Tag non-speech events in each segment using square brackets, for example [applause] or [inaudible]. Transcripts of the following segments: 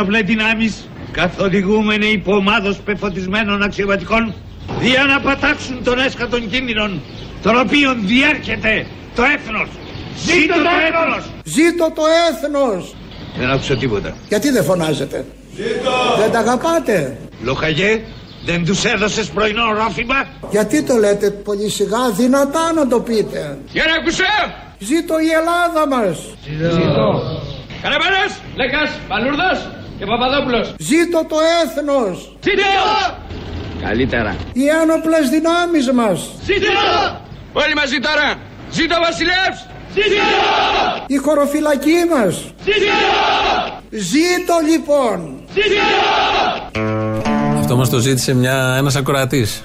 Ένοπλε δυνάμεις καθοδηγούμενοι υπό ομάδος πεφωτισμένων αξιωματικών δια να πατάξουν τον έσκατον κίνδυνων τον οποίον διέρχεται το έθνος. Ζήτω το έθνος! Ζήτω το έθνος! Δεν άκουσα τίποτα. Γιατί δεν φωνάζετε; Ζήτω! Δεν τα αγαπάτε; Λοχαγέ, δεν τους έδωσες πρωινό ρόφημα; Γιατί το λέτε πολύ σιγά, δυνατά να το πείτε. Για να ακούσω! Ζήτω η Ελλάδα μας. Ζήτω. Καραβάνας, Λέκας, Πανούρδος και Παπαδόπουλος. Ζήτω το έθνος. Ζήτω! Καλύτερα. Οι ένοπλες δυνάμεις μας. Ζήτω! Όλοι μαζί τώρα. Ζήτω ο Βασιλεύς. Ζήτω! Η χωροφυλακή μας. Ζήτω! Ζήτω λοιπόν. Ζήτω! Αυτό μας το ζήτησε μια, ένας ακροατής.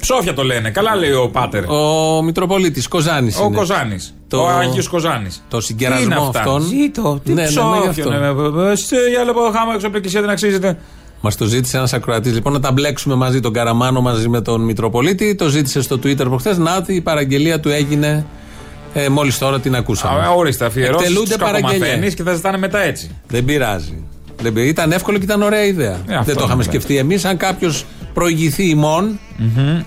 Ψόφια το λένε. Καλά λέει ο Πάτερ. Ο Μητροπολίτης Κοζάνης. Ο Κοζάνης. Το- Ο Άγιος Κοζάνης. Το συγκερασμό αυτών. Ζήτω. Τι Ναι, ναι, ναι, γι' ψόφια. αυτό. ναι, ναι, Σε για άλλο χάμα έξω από την εκκλησία δεν αξίζεται. Μας το ζήτησε ένας ακροατής λοιπόν να τα μπλέξουμε μαζί τον Καραμάνο μαζί με τον Μητροπολίτη. Το ζήτησε στο Twitter προχθές. Να, η παραγγελία του έγινε ε, μόλις τώρα την ακούσαμε. Α, Ορίστε, αφιερώσεις. Εκτελούνται Τους παραγγελίες. κακομαθαίνει και θα ζητάνε μετά έτσι. Δεν πειράζει. Δεν πειράζει. Ήταν εύκολο και ήταν ωραία ιδέα. αυτό Δεν το είχαμε είναι, σκεφτεί εμείς. Αν κάποιος προηγηθεί ημών,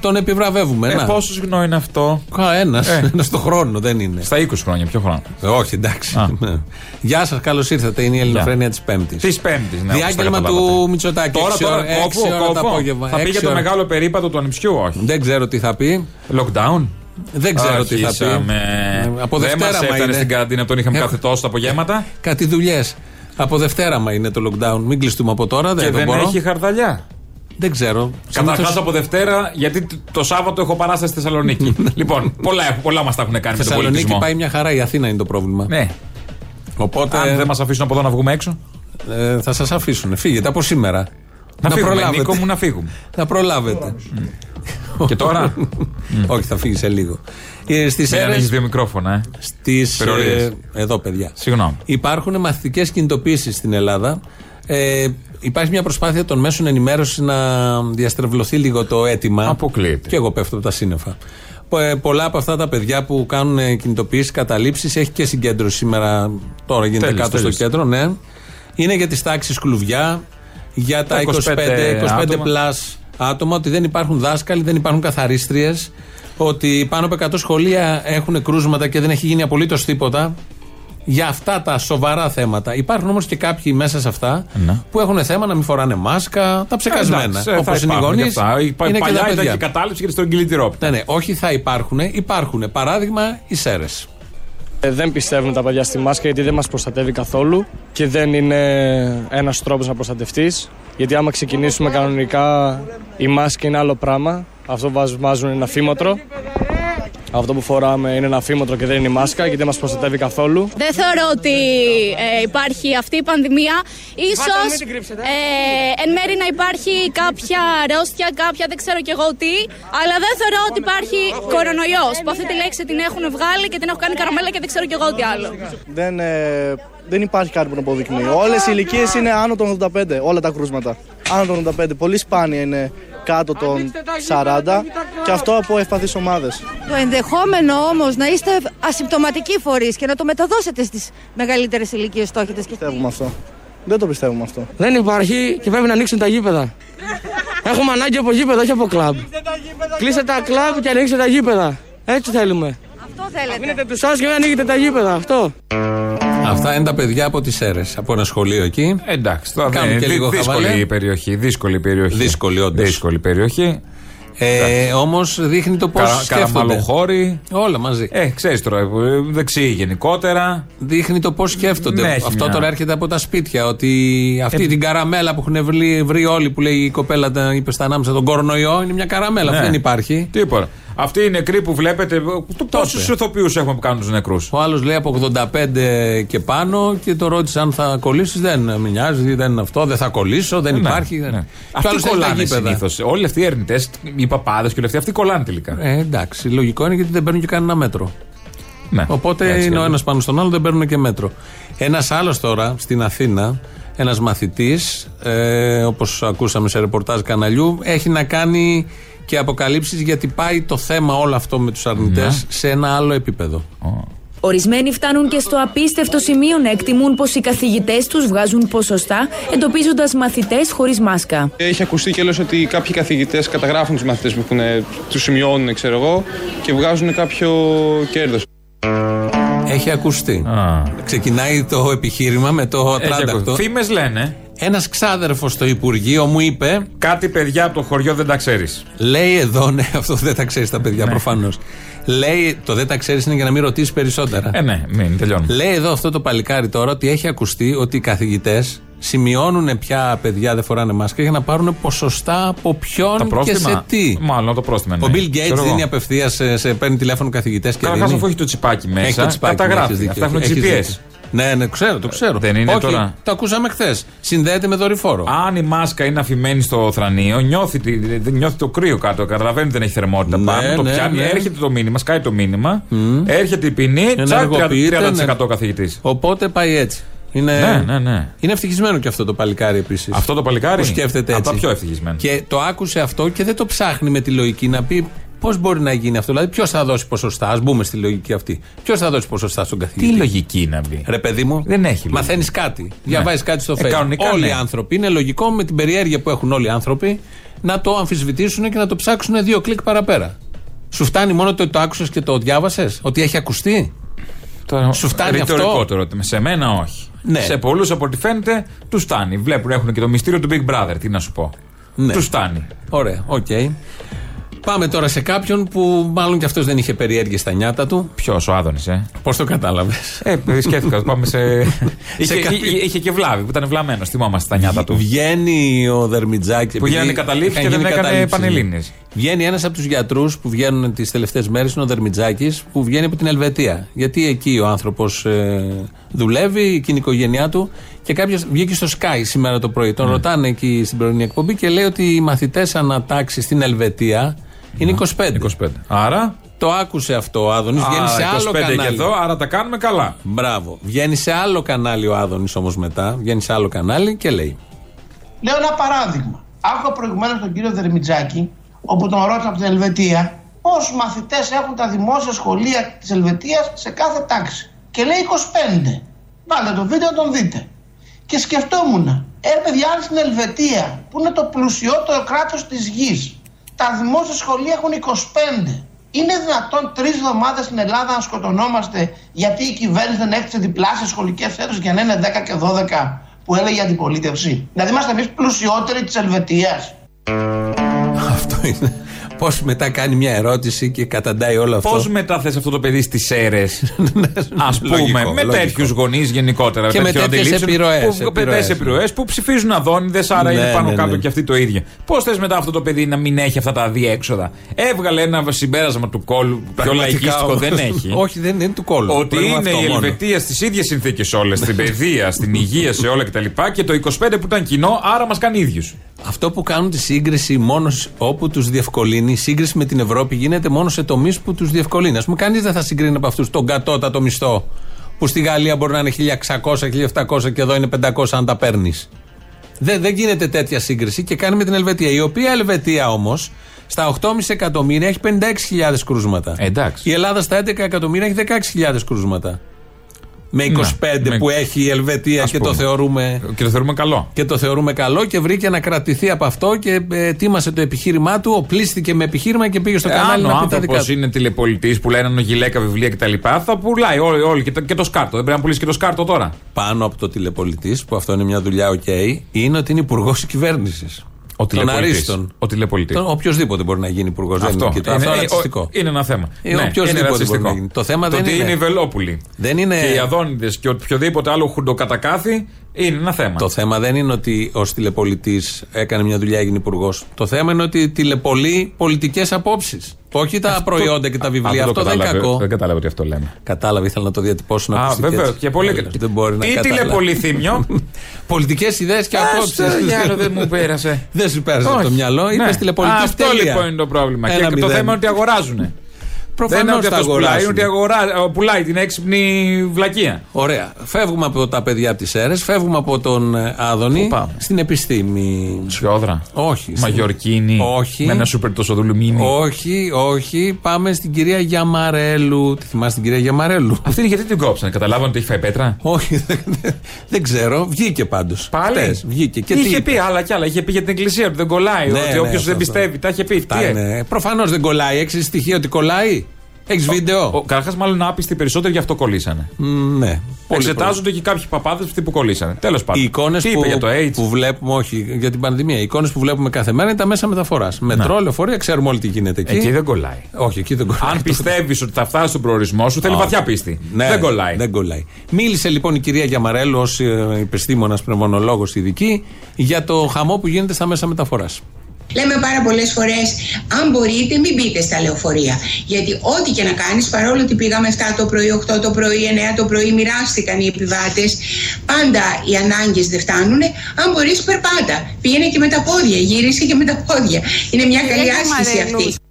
τον επιβραβεύουμε. Ε, Να. πόσο γνώμη είναι αυτό; Ένα. Ε. [laughs] Ένας στο χρόνο δεν είναι. Στα 20 χρόνια, ποιο χρόνο; Ε, Όχι, εντάξει. Α. Ναι. Γεια σας, καλώς ήρθατε. Είναι η Ελληνοφρένεια της Πέμπτης. Της Πέμπτης, ναι. όπως Διάγγελμα τα του καταλάβατε. Μητσοτάκη. Τώρα, Έξι τώρα, ώρα- έξι κόβω, ώρα το κόβω. απόγευμα. Θα πει Έξι για το ώρα. μεγάλο περίπατο του ανιψιού, όχι; Δεν ξέρω τι θα πει. Lockdown; Δεν ξέρω τι θα πει. Αρχίσαμε. Ε, Από Δεν Δευτέρα μας μα έφτανε είναι. στην καραντίνα, τον είχαμε Έχω- κάθε τόσο τα απογεύματα. Κάτι δουλειές. Από Δευτέρα μα είναι το lockdown. Μην κλειστούμε από τώρα. Και Δεν, το δεν μπορώ. έχει χαρδαλιά. Δεν ξέρω. Καταρχάς Συνήθως- από Δευτέρα, γιατί τ- το Σάββατο έχω παράσταση στη Θεσσαλονίκη. λοιπόν, πολλά, έχουν- πολλά μας τα έχουν κάνει με τον Θεσσαλονίκη πολιτισμό. πάει μια χαρά. Η Αθήνα είναι το πρόβλημα. Ναι. Οπότε Αν δεν μας αφήσουν από εδώ να βγούμε έξω, ε, θα σας αφήσουν. Φύγετε από σήμερα. να, φύγουμε. προλάβετε. Νίκο μου, να φύγουμε. Να προλάβετε. Και τώρα; Όχι, θα φύγει σε λίγο. Ε, Στις Μην ανοίγει αίρες, δύο μικρόφωνα, ε. στις, Περιορίες. ε, εδώ, παιδιά. Συγγνώμη. Υπάρχουν μαθητικές κινητοποίησεις στην Ελλάδα. Ε, υπάρχει μια προσπάθεια των μέσων ενημέρωσης να διαστρεβλωθεί λίγο το αίτημα. Αποκλείεται. Και εγώ πέφτω από τα σύννεφα. Πο- ε, Πολλά από αυτά τα παιδιά που κάνουν κινητοποιήσεις, καταλήψεις, έχει και συγκέντρωση σήμερα. Τώρα γίνεται Τέλειωσε, κάτω τέλειωσε. στο κέντρο, ναι. Είναι για τις τάξεις κλουβιά, για τα 25, 25 25 άτομα. plus άτομα, ότι δεν υπάρχουν δάσκαλοι, δεν υπάρχουν καθαρίστριες, ότι πάνω από 100 σχολεία έχουν κρούσματα και δεν έχει γίνει απολύτως τίποτα. Για αυτά τα σοβαρά θέματα. Υπάρχουν όμως και κάποιοι μέσα σε αυτά Ναι. που έχουν θέμα να μην φοράνε μάσκα, τα ψεκασμένα. Εντάξει, ε, Όπως θα είναι οι υπάρχουν γονείς. και αυτά. Η- Είναι και Παλιά τα ήταν παιδιά. και η κατάληψη και στον κινητήροπτα. Ναι, ναι, όχι θα υπάρχουν, υπάρχουν. Παράδειγμα, οι Σέρες. Ε, δεν πιστεύουν τα παιδιά στη μάσκα γιατί δεν μας προστατεύει καθόλου και δεν είναι ένας τρόπος να προστατευτείς γιατί άμα ξεκινήσουμε κανονικά η μάσκα είναι άλλο πράγμα αυτό βάζ- βάζουν ένα φήμοτρο αυτό που φοράμε είναι ένα φήμοτρο και δεν είναι η μάσκα γιατί δεν μας προστατεύει καθόλου Δεν θεωρώ ότι ε, υπάρχει αυτή η πανδημία. Ίσως ε, εν μέρει να υπάρχει κάποια αρρώστια, κάποια δεν ξέρω κι εγώ τι, αλλά δεν θεωρώ ότι υπάρχει κορονοϊός, που αυτή τη λέξη την έχουν βγάλει και την έχουν κάνει καραμέλα και δεν ξέρω κι εγώ τι άλλο. Δεν, ε, δεν υπάρχει κάτι που να αποδεικνύει. Όλες οι ηλικίες είναι άνω των 85, όλα τα κρούσματα. Άνω των 85. Πολύ σπάνια είναι κάτω των 40 και αυτό από ευπαθείς ομάδες. Το ενδεχόμενο όμως να είστε ασυμπτωματικοί φορείς και να το μεταδώσετε στις μεγαλύτερες ηλικίες στόχετε. Πιστεύουμε αυτό. Δεν το πιστεύουμε αυτό. Δεν υπάρχει και πρέπει να ανοίξουν τα γήπεδα Έχουμε ανάγκη από γήπεδα, όχι από κλαμπ Κλείστε τα κλαμπ και ανοίξτε τα γήπεδα Έτσι θέλουμε Αυτό θέλετε. Αφήνετε τους άλλους και μην ανοίγετε τα γήπεδα, αυτό Αυτά είναι τα παιδιά από τις Σέρε. Από ένα σχολείο εκεί. Εντάξει, τώρα Κάνουν δεν και είναι λίγο δύσκολη χαβαλέ. η περιοχή. Δύσκολη περιοχή. Δύσκολη, όντως. Δύσκολη περιοχή. Ε, Όμως δείχνει το πώς Καρα, σκέφτονται. καραμαλοχώρη. Όλα μαζί. Ε, ξέρεις τώρα, ε, δεξί γενικότερα. Δείχνει το πώς σκέφτονται. Ναι, έχει Αυτό μια- τώρα έρχεται από τα σπίτια. Ότι αυτή την καραμέλα που έχουν βρει, βρει όλοι που λέει η κοπέλα, τα είπε στα ανάμεσα τον κορονοϊό, είναι μια καραμέλα. Ναι. Αυτή δεν υπάρχει. Τίποτα. Αυτοί οι νεκροί που βλέπετε. Πόσου ηθοποιούς έχουμε που κάνουν τους νεκρούς. Ο άλλος λέει από 85 και πάνω και το ρώτησε αν θα κολλήσεις. Δεν με νοιάζει, δεν είναι αυτό, δεν θα κολλήσω, δεν υπάρχει. δεν- Ναι. Κι Αυτοί άλλος θέλει τα κολλάνε γήπεδα. συνήθως. Όλοι αυτοί οι ερνητές, οι παπάδες και όλοι αυτοί, αυτοί κολλάνε τελικά. Ε, εντάξει, λογικό είναι γιατί δεν παίρνουν και κανένα μέτρο. Ναι. Οπότε Έτσι είναι ο κι ένας πάνω στον άλλο, δεν παίρνουν και μέτρο. Ένας άλλος τώρα στην Αθήνα, ένας μαθητής, ε, όπως ακούσαμε σε ρεπορτάζ καναλιού, έχει να κάνει και αποκαλύψεις γιατί πάει το θέμα όλο αυτό με τους αρνητές Ναι. σε ένα άλλο επίπεδο. Ορισμένοι φτάνουν και στο απίστευτο σημείο να εκτιμούν πως οι καθηγητές τους βγάζουν ποσοστά, εντοπίζοντας μαθητές χωρίς μάσκα. Έχει ακουστεί και ότι κάποιοι καθηγητές καταγράφουν τους μαθητές που έχουν, τους σημειώνουν, ξέρω εγώ, και βγάζουν κάποιο κέρδος. Έχει ακουστεί. Ξεκινάει το επιχείρημα με το ατράνταχτο. Φήμες λένε. Ένας ξάδερφος στο Υπουργείο μου είπε. Κάτι παιδιά από το χωριό δεν τα ξέρεις. Λέει εδώ, ναι, [laughs] αυτό δεν τα ξέρεις τα παιδιά ναι. προφανώς. Λέει, το δεν τα ξέρεις είναι για να μην ρωτήσεις περισσότερα. Ε, ναι, μην τελειώνει. Λέει εδώ αυτό το παλικάρι τώρα ότι έχει ακουστεί ότι οι καθηγητές σημειώνουν ποια παιδιά δεν φοράνε μάσκα για να πάρουν ποσοστά από ποιον και σε τι. Μάλλον το πρόστιμο. Ο Bill Gates δίνει απευθείας, σε, σε παίρνει τηλέφωνο καθηγητές και Καταρχάς, αφού έχει το τσιπάκι μέσα, έχει το τσιπάκι καταγράφει. Αυτά έχουν GPS. Ναι, ναι, ξέρω, το ξέρω. Δεν είναι Όχι, τώρα. Το ακούσαμε χθες. Συνδέεται με δορυφόρο. Αν η μάσκα είναι αφημένη στο θρανίο, νιώθει, νιώθει το κρύο κάτω. Καταλαβαίνει ότι δεν έχει θερμότητα ναι, πάνω. Το ναι, πιάνει, ναι. έρχεται το μήνυμα, σκάει το μήνυμα, mm. έρχεται η ποινή, τσακ 30% ναι. καθηγητής. Οπότε πάει έτσι. Είναι, ναι, ναι, ναι. είναι ευτυχισμένο και αυτό το παλικάρι επίσης. Αυτό το παλικάρι; Που σκέφτεται έτσι. Από τα πιο ευτυχισμένο. Και το άκουσε αυτό και δεν το ψάχνει με τη λογική να πει Πώς μπορεί να γίνει αυτό, Δηλαδή, ποιος θα δώσει ποσοστά, ας μπούμε στη λογική αυτή. Ποιος θα δώσει ποσοστά στον καθηγητή; Τι λογική να μπει. Ρε, παιδί μου, δεν έχει. Μαθαίνεις κάτι. Ναι. Διαβάζεις κάτι στο ε, Facebook. Όλοι οι άνθρωποι. Είναι λογικό με την περιέργεια που έχουν όλοι οι άνθρωποι να το αμφισβητήσουν και να το ψάξουν δύο κλικ παραπέρα. Σου φτάνει μόνο το ότι το άκουσες και το διάβασες, ότι έχει ακουστεί; Το Σου φτάνει αυτό; ερώτημα. Σε μένα όχι. Ναι. Σε πολλούς από ό,τι φαίνεται τους φτάνει. Βλέπουν, έχουν και το μυστήριο του Big Brother. Τι να σου πω. Ναι. Τους φτάνει. Ωραία, OK. Okay. Πάμε τώρα σε κάποιον που μάλλον και αυτός δεν είχε περιέργεια στα νιάτα του. Ποιος, ο Άδωνης, ε; Πώς το κατάλαβες; Ε, σκέφτηκα. Πάμε σε. [laughs] είχε, είχε και βλάβη που ήταν βλαμμένος. Θυμόμαστε τα νιάτα του. Βγαίνει ο Δερμιτζάκης. Που γίνανε καταλήψεις και δεν έκανε πανελίνε. Βγαίνει ένας από τους γιατρούς που βγαίνουν τις τελευταίες μέρες, είναι ο Δερμιτζάκης, που βγαίνει από την Ελβετία. Γιατί εκεί ο άνθρωπος ε, δουλεύει, εκεί είναι η οικογένειά του. Και κάποιος βγήκε στο Sky σήμερα το πρωί. Τον Ναι. ρωτάνε εκεί στην πρωινή εκπομπή και λέει ότι οι μαθητές ανατάξεις στην Ελβετία είναι 25. 25. Άρα; Το άκουσε αυτό ο Άδωνης. Βγαίνει σε άλλο 25 κανάλι. και εδώ, άρα τα κάνουμε καλά. Μπράβο. Βγαίνει σε άλλο κανάλι ο Άδωνης όμως μετά. Βγαίνει σε άλλο κανάλι και λέει. Λέω ένα παράδειγμα. Άκουγα προηγουμένως τον κύριο Δερμιτζάκη, όπου τον ρώτησα από την Ελβετία, πόσου μαθητές έχουν τα δημόσια σχολεία της Ελβετίας σε κάθε τάξη. Και λέει 25. Βάλτε το βίντεο να τον δείτε. Και σκεφτόμουν, ε παιδιά, αν στην Ελβετία, που είναι το πλουσιότερο κράτος της γης, τα δημόσια σχολεία έχουν 25. Είναι δυνατόν τρεις εβδομάδες στην Ελλάδα να σκοτωνόμαστε γιατί η κυβέρνηση δεν έκτισε διπλάσια σχολικέ αίθουσε για να είναι 10 και 12 που έλεγε η αντιπολίτευση. Δηλαδή είμαστε εμείς πλουσιότεροι της Ελβετίας. Αυτό είναι. Πώς μετά κάνει μια ερώτηση και καταντάει όλο αυτό. Πώς μετά θες αυτό το παιδί στις αίρες, [laughs] ας πούμε, Λογικό, με λογικό. τέτοιους γονείς γενικότερα. Και με τέτοιων τέτοιες αντιλήψεων, επιρροές, Που, επιρροές, τέτοιες επιρροές που ψηφίζουν αδόνιδε, άρα Ναι, είναι πάνω ναι, κάτω ναι. και αυτοί το ίδιο. Πώς θες μετά αυτό το παιδί να μην έχει αυτά τα διέξοδα. Έβγαλε ένα συμπέρασμα του κόλου, πιο Πραγματικά λαϊκίστικο όμως. δεν έχει. Όχι, δεν είναι του κόλλου. Ότι Πρέπει είναι αυτό η μόνο. Ελβετία στις ίδιες συνθήκες όλες, στην παιδεία, στην υγεία, σε όλα κτλ. Και το 25 που ήταν κοινό, άρα μας κάνει ίδιους. Αυτό που κάνουν τη σύγκριση μόνο όπου τους διευκολύνει, η σύγκριση με την Ευρώπη γίνεται μόνο σε τομείς που τους διευκολύνει. Α πούμε, κανείς δεν θα συγκρίνει από αυτούς τον κατώτατο μισθό που στη Γαλλία μπορεί να είναι 1600-1700 και εδώ είναι 500 αν τα παίρνεις. Δεν, δεν γίνεται τέτοια σύγκριση και κάνει με την Ελβετία. Η οποία Ελβετία όμως στα 8,5 εκατομμύρια έχει 56.000 κρούσματα. εντάξει. Η Ελλάδα στα 11 εκατομμύρια έχει 16.000 κρούσματα. Με 25 με- που έχει η Ελβετία Ας και το πούμε. θεωρούμε Και το θεωρούμε καλό. και το θεωρούμε καλό και βρήκε να κρατηθεί από αυτό και ε, ετοίμασε το επιχείρημά του, οπλίστηκε με επιχείρημα και πήγε στο Ε, κανάλι αν ο να πει τα δικά άνθρωπο του. είναι τηλεπολιτής που λένε γυλαίκα, βιβλία κτλ. Θα πουλάει όλοι, όλοι και, το, και το σκάρτο. Δεν πρέπει να πουλήσει και το σκάρτο τώρα. Πάνω από το τηλεπολιτής, που αυτό είναι μια δουλειά, οκ, είναι ότι είναι υπουργός της κυβέρνησης. Ο Των τηλεπολιτής. αρίστων. Ο τηλεπολιτής. Τον- Οποιοδήποτε μπορεί να γίνει υπουργός. Δεν είναι, και το- αυτό είναι ε, ρατσιστικό. ο- είναι ένα θέμα. Ε, οποιοσδήποτε είναι μπορεί ρατσιστικό. να γίνει. Το θέμα δεν ότι είναι- είναι οι Βελόπουλοι. Δεν είναι- Και οι Αδόνιδες και οποιοδήποτε άλλο χουντοκατακάθι είναι ένα θέμα. Το θέμα δεν είναι ότι ως τηλεπολιτής έκανε μια δουλειά, έγινε υπουργός. Το θέμα είναι ότι τηλεπολεί πολιτικές απόψεις. Όχι τα προϊόντα και τα βιβλία. Α, Αυτό, το δεν είναι κατάλαβε. κακό. Δεν κατάλαβε ότι αυτό λέμε. Κατάλαβε, ήθελα να το διατυπώσω να Α, ακουστεί και βέβαια. έτσι. Και πολύ Άλλος Δεν μπορεί να Ή καταλάβει. τηλεπολί θύμιο. [laughs] Πολιτικές ιδέες και απόψεις. Άστο, Γιάννο, δεν μου [laughs] πέρασε. Δεν σου πέρασε από Όχι. το μυαλό. Είπες Ναι. τηλεπολιτής. Αυτό λοιπόν είναι το πρόβλημα. Ένα και το μηδέν. θέμα είναι ότι αγοράζουν. Προφανώς Δεν είναι ότι τα αυτός πουλάει, είναι αγοράσουν. ότι αγορά, πουλάει την έξυπνη βλακεία. Ωραία. Φεύγουμε από τα παιδιά από τις αίρε, φεύγουμε από τον ε, Άδωνη Πού πάμε; στην επιστήμη. Σιόδρα. Όχι. Μαγιορκίνη. Όχι. Με ένα σούπερ τόσο δουλουμίνι. Όχι, όχι. Πάμε στην κυρία Γιαμαρέλου. Τη θυμάσαι την κυρία Γιαμαρέλου; Αυτή είναι γιατί την κόψανε. Καταλάβανε ότι έχει φάει πέτρα; Όχι, [laughs] δεν, δεν ξέρω. Βγήκε πάντως. Πάλι; βγήκε. Και τι είχε είπε; πει άλλα κι άλλα. Είχε πει για την εκκλησία ότι δεν κολλάει. Ναι, ότι ναι, όποιος αυτό, δεν αυτό. πιστεύει. Τα είχε πει. Αυτά Τι, ε; είναι; Προφανώς δεν κολλάει. Έχει στοιχείο ότι κολλάει. Έχεις βίντεο; Καταρχάς, μάλλον άπιστοι περισσότεροι γι' αυτό κολλήσανε. Μ, Ναι. Πολύ Εξετάζονται και κάποιοι παπάδες αυτοί που κολλήσανε. Τέλος πάντων. Οι εικόνες Τι που, είπε για το AIDS; που βλέπουμε, όχι για την πανδημία, οι εικόνες που βλέπουμε κάθε μέρα είναι τα μέσα μεταφοράς. Μετρό, λεωφορεία, ξέρουμε όλοι τι γίνεται εκεί. Ναι. Εκεί δεν κολλάει. Όχι, εκεί δεν κολλάει. Αν [laughs] πιστεύεις ότι θα φτάσει στον προορισμό σου, θέλει Όχι. βαθιά πίστη. Ναι, δεν κολλάει. Δεν κολλάει. Μίλησε λοιπόν η κυρία Γιαμαρέλου ως επιστήμονας πνευμονολόγος ειδική για το χαμό που γίνεται στα μέσα μεταφοράς. Λέμε πάρα πολλές φορές, αν μπορείτε, μην μπείτε στα λεωφορεία. Γιατί ό,τι και να κάνεις, παρόλο ότι πήγαμε 7 το πρωί, 8 το πρωί, 9 το πρωί, μοιράστηκαν οι επιβάτες, πάντα οι ανάγκες δεν φτάνουν. Αν μπορείς, περπάτα. Πήγαινε και με τα πόδια, γύρισε και με τα πόδια. Είναι μια καλή άσκηση αυτή.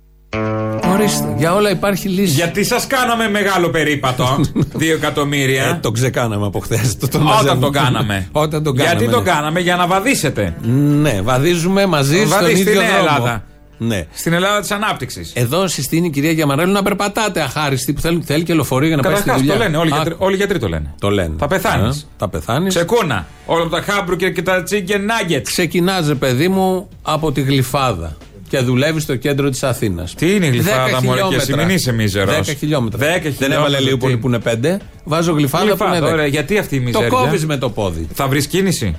Ορίστε, για όλα υπάρχει λύση. Γιατί σας κάναμε μεγάλο περίπατο. [laughs] Δύο εκατομμύρια. Ε, το ξεκάναμε από χθες. Όταν το κάναμε. Όταν το κάναμε. Γιατί το ναι. κάναμε, για να βαδίσετε. Ναι, βαδίζουμε μαζί στον Βαδίστε ίδιο στην δρόμο. Ελλάδα. Ναι. Στην Ελλάδα της ανάπτυξης. Εδώ συστήνει η κυρία Γιαμαρέλου να περπατάτε αχάριστοι που θέλει, θέλει και λεωφορείο για να πάει στη Καταρχάς δουλειά. το λένε. Όλοι, οι Α, γιατροί, όλοι οι γιατροί το λένε. Το λένε. Θα πεθάνεις. Ε, θα πεθάνεις. Ξεκούνα. Όλα από τα χάμπρουκερ και τα chicken nuggets. Ξεκινά, ρε παιδί μου, από τη γλυφάδα και δουλεύει στο κέντρο της Αθήνας. Τι είναι η γλυφάδα, μωρέ, και εσύ, μην είσαι μίζερος. 10 χιλιόμετρα. 10 Δεν χιλιόμετρα, έβαλε λίγο τι; πολύ που είναι 5. Βάζω γλυφάδα, που Γλυφάδα, είναι 10. ωραία, γιατί αυτή η Το μιζέρια; κόβεις με το πόδι. Θα βρεις κίνηση;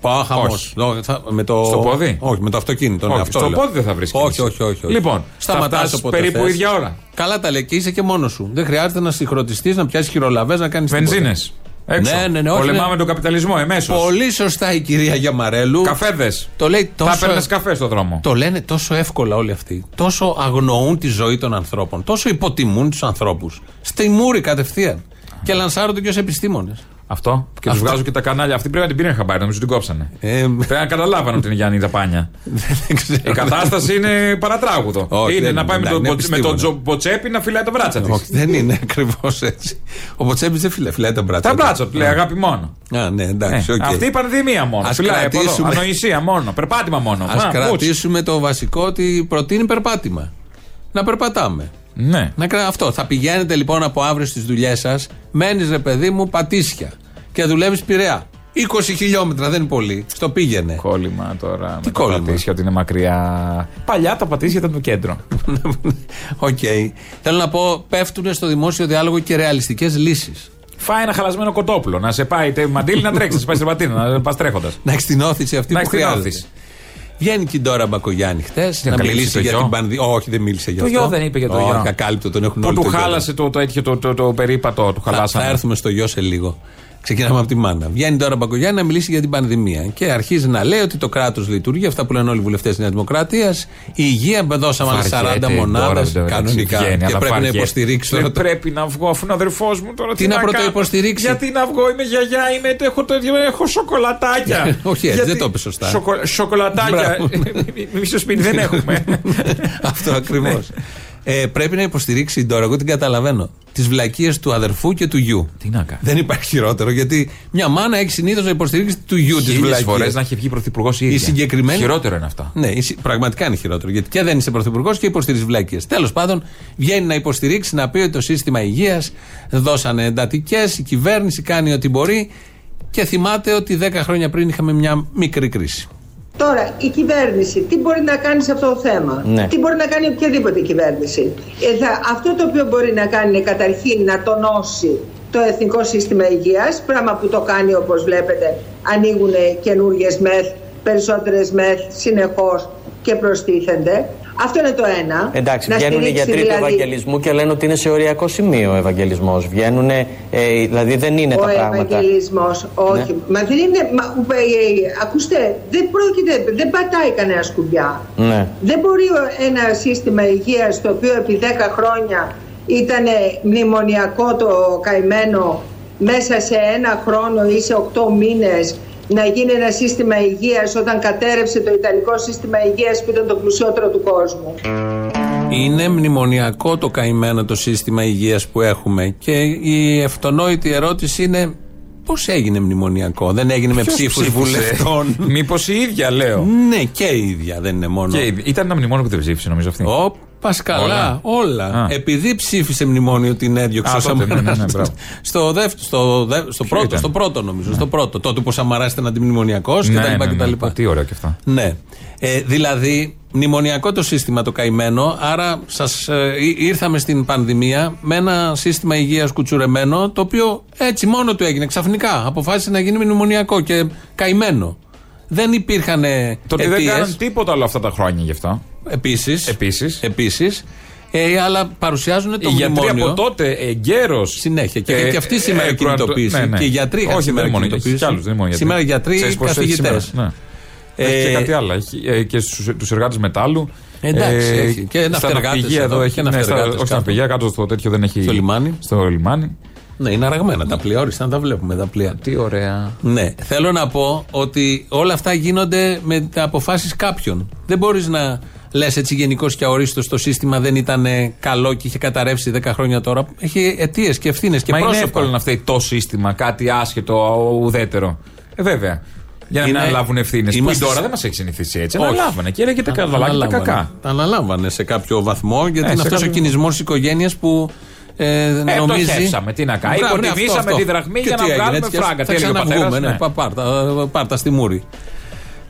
Πάω χαμός. Όχι. Με το... Στο πόδι; Όχι, με το αυτοκίνητο. ναι, Όχι, αυτό στο λέω. πόδι δεν θα βρεις Όχι, κίνηση. όχι, όχι. όχι. Λοιπόν, σταματά θα φτάσεις όποτε περίπου θες. ίδια ώρα. Καλά τα λέει και είσαι και μόνος σου. Δεν χρειάζεται να συγχρονιστεί, να πιάσεις χειρολαβές, να κάνεις Βενζίνες. Έξω. Ναι, ναι, ναι, όχι, Πολεμάμε ναι. τον καπιταλισμό εμέσως. Πολύ σωστά η κυρία Γιαμαρέλου. Καφέδες. Το λέει τόσο. Θα παίρνει καφέ στο δρόμο. Το λένε τόσο εύκολα όλοι αυτοί. Τόσο αγνοούν τη ζωή των ανθρώπων. Τόσο υποτιμούν τους ανθρώπους. Στη μούρη κατευθείαν. Και λανσάρονται και ως επιστήμονες. Αυτό. Και τους Αυτό. βγάζουν και τα κανάλια. Αυτοί πρέπει να την πήραν χαμπάρι, νομίζω την κόψανε. Ε, Πρέπει να καταλάβανε ότι είναι Γιάννη Δαπάνια. δεν ξέρω. Η κατάσταση είναι παρατράγουδο. Όχι, είναι δεν να είναι, πάει με ναι, τον είναι Μποτ- με τον επιστήμονα. Τζο- Μποτσέπη να φυλάει τα μπράτσα τη. Όχι, δεν είναι ακριβώς έτσι. Ο Μποτσέμπη δεν φυλάει, φυλάει τα μπράτσα. Τα του. μπράτσα του λέει αγάπη μόνο. Α, ναι, εντάξει, Ε, οκ. Αυτή η πανδημία μόνο. Ας Φυλάει από εδώ. κρατήσουμε- Ανοησία μόνο. Περπάτημα μόνο. Α Μα, μουτσι. κρατήσουμε το βασικό ότι προτείνει περπάτημα. Να περπατάμε. Ναι. Να κρα... Αυτό. Θα πηγαίνετε λοιπόν από αύριο στις δουλειές σας, μένεις ρε παιδί μου πατήσια και δουλεύεις πειραιά. 20 χιλιόμετρα δεν είναι πολύ. Στο πήγαινε. Κόλλημα τώρα. Τι με τα κόλλημα; πατήσια ότι είναι μακριά. Παλιά τα πατήσια ήταν το κέντρο. [laughs] Οκ. Θέλω να πω, πέφτουν στο δημόσιο διάλογο και ρεαλιστικές λύσεις. Φάει ένα χαλασμένο κοτόπουλο. Να σε πάει τε- μαντίλι να τρέξεις. Να σε πάει στην πατίνα. Να πας τρέχοντας. Να έχει την ώθηση αυτή Να που έχεις την χρειάζεται. Όθηση. Βγαίνει και η Ντόρα Μπακογιάννη χτες να να καλύψει μιλήσει το για γιο; την πανδημία. Όχι, δεν μίλησε για Το αυτό. γιο δεν είπε για το Όχι, γιο. ακάλυπτο, τον έχουν Που όλοι του το γιο. χάλασε το, το, το, το, το, το περίπατο. Του Θα, χαλάσανε. θα έρθουμε στο γιο σε λίγο. Ξεκινάμε από τη μάνα. Βγαίνει τώρα Μπακογιάννη να μιλήσει για την πανδημία. Και αρχίζει να λέει ότι το κράτος λειτουργεί, αυτά που λένε όλοι οι βουλευτές της Νέας Δημοκρατίας. Η υγεία, δώσαμε άλλες 40 Βαριέται μονάδες τώρα, δεν κανονικά. βγαίνει, και αλλά πρέπει να βαριέται. υποστηρίξει Δεν τώρα. το- πρέπει να βγω αφού είναι ο αδερφός μου τώρα. Τι να κάνω. πρωτοϊποστηρίξει. Γιατί να βγω, είμαι γιαγιά, είμαι, έχω, το, έχω σοκολατάκια. [laughs] Όχι έτσι, Γιατί- δεν το είπες σωστά. Σοκο- σοκολατάκια. Μπράβο. Εμεί στο σπίτι δεν έχουμε. [laughs] Αυτό ακριβώς. Ε, πρέπει να υποστηρίξει τώρα, εγώ την καταλαβαίνω, τις βλακίες του αδερφού και του γιου. Τι να κάνει. Δεν υπάρχει χειρότερο, γιατί μια μάνα έχει συνήθως να υποστηρίξει του γιου τη Χίλιες βλακίες. φορές να έχει βγει πρωθυπουργός η ίδια. Η συγκεκριμένη. Χειρότερο είναι αυτό. Ναι, η συ- πραγματικά είναι χειρότερο. Γιατί και δεν είσαι πρωθυπουργός και υποστηρίζεις βλάκίε. Τέλος πάντων, βγαίνει να υποστηρίξει, να πει ότι το σύστημα υγείας δώσανε εντατικές, η κυβέρνηση κάνει ό,τι μπορεί και θυμάται ότι 10 χρόνια πριν είχαμε μια μικρή κρίση. Τώρα, η κυβέρνηση τι μπορεί να κάνει σε αυτό το θέμα; Ναι. Τι μπορεί να κάνει οποιαδήποτε κυβέρνηση; Ε, θα- αυτό το οποίο μπορεί να κάνει είναι καταρχήν να τονώσει το Εθνικό Σύστημα Υγείας, πράγμα που το κάνει όπως βλέπετε, ανοίγουν καινούργιες μεθ, περισσότερες μεθ συνεχώς και προστίθενται. Αυτό είναι το ένα. Εντάξει, Να βγαίνουν οι στηρίξει γιατροί του δηλαδή Ευαγγελισμού και λένε ότι είναι σε οριακό σημείο ο Ευαγγελισμός. Βγαίνουν, ε, δηλαδή δεν είναι ο τα πράγματα. Ευαγγελισμός, όχι. Μα δεν είναι, μα, ε, ε, ακούστε, δεν πρόκειται, δεν πατάει κανένα σκουμπιά. Ναι. Δεν μπορεί ο- ένα σύστημα υγείας το οποίο επί 10 χρόνια ήταν μνημονιακό το καημένο μέσα σε ένα χρόνο ή σε 8 μήνες να γίνει ένα σύστημα υγείας όταν κατέρευσε το Ιταλικό σύστημα υγείας που ήταν το πλουσιότερο του κόσμου. Είναι μνημονιακό το καημένο το σύστημα υγείας που έχουμε και η αυτονόητη ερώτηση είναι πώς έγινε μνημονιακό; Δεν έγινε με Ποιος ψήφους ψήφισε; βουλευτών; Μήπως η ίδια λέω. Ναι, και η ίδια δεν είναι μόνο. Και η- ήταν ένα μνημόνιο που δεν ψήφισε νομίζω αυτή. Ω, Πασκαλά, Όλα. όλα. Α. Επειδή ψήφισε μνημόνιο την έδιωξε Α, ο τότε, ναι, Σαμαράς. ναι, ναι, μπράβο. στο, δεύτερο, στο, δε- στο, Ποιο πρώτο, ήταν; στο πρώτο νομίζω. Στο πρώτο. Τότε που ο Σαμαράς ήταν αντιμνημονιακός Ναι, κτλ. ναι, ναι. κτλ. Τι ωραίο και αυτά. Ναι. Ε, δηλαδή, μνημονιακό το σύστημα το καημένο, άρα σας, ε, ή- ήρθαμε στην πανδημία με ένα σύστημα υγείας κουτσουρεμένο, το οποίο έτσι μόνο του έγινε ξαφνικά. Αποφάσισε να γίνει μνημονιακό και καημένο. Δεν υπήρχαν Το ότι δεν αιτίες. κάναν τίποτα όλα αυτά τα χρόνια γι' αυτό. Επίσης. Επίσης. Επίσης. Ε, αλλά παρουσιάζουν το Οι γιατροί μνημόνιο. από τότε εγκαίρως. Συνέχεια. Και, και αυτοί σήμερα κινητοποίηση. Ναι, Και οι γιατροί είχαν Όχι, σήμερα δεν είναι μόνο κινητοποίηση. έχει κι άλλους, δεν είναι μόνο γιατροί. Σήμερα γιατροί, Ξέρεις πώς έχει καθηγητές. σήμερα, Ναι. Έχει και Ε, κάτι άλλο. Έχει ε, και τους εργάτες μετάλλου. Εντάξει, έχει. Και στα ναυτεργάτες ναυπηγεία εδώ, εδώ και έχει. Ναι, στα, ναυτεργάτες όχι στα κάτω. ναυπηγεία, κάτω στο τέτοιο δεν έχει. Στο λιμάνι. Στο λιμάνι. Ναι, είναι αραγμένα τα πλοία. Όριστα να τα βλέπουμε τα πλοία. Τι ωραία. Ναι. Θέλω να πω ότι όλα αυτά γίνονται με τα αποφάσεις κάποιων. Δεν μπορείς να λες έτσι γενικώς και αορίστο το σύστημα δεν ήταν ε, καλό και είχε καταρρεύσει 10 χρόνια τώρα. Έχει αιτίες και ευθύνες και Μα είναι πρόσωπα. εύκολο να φταίει το σύστημα, κάτι άσχετο, ουδέτερο. Ε, βέβαια. Για να μην Είναι- αναλάβουν ευθύνες. Που είμαστε- τώρα δεν μας έχει συνηθίσει έτσι. Όχι. Αναλάβανε και έλεγε τα Τα καλά και τα αναλάμβανε. κακά. Τα αναλάμβανε σε κάποιο βαθμό γιατί Ε, είναι σε αυτός ο κάποιο- κινησμός της οικογένειας που ε, Ε, νομίζει. το χέψαμε, τι να κάνει. Μπράβο, ναι, Υποτιμήσαμε αυτό, αυτό. τη δραχμή Και για τι να έγινε, βγάλουμε έτσι, φράγκα. Θα Τι έλεγε ο ξαναβγούμε, πατέρας, ναι. ναι. Πα- Πάρτα, πάρτα στη μούρη.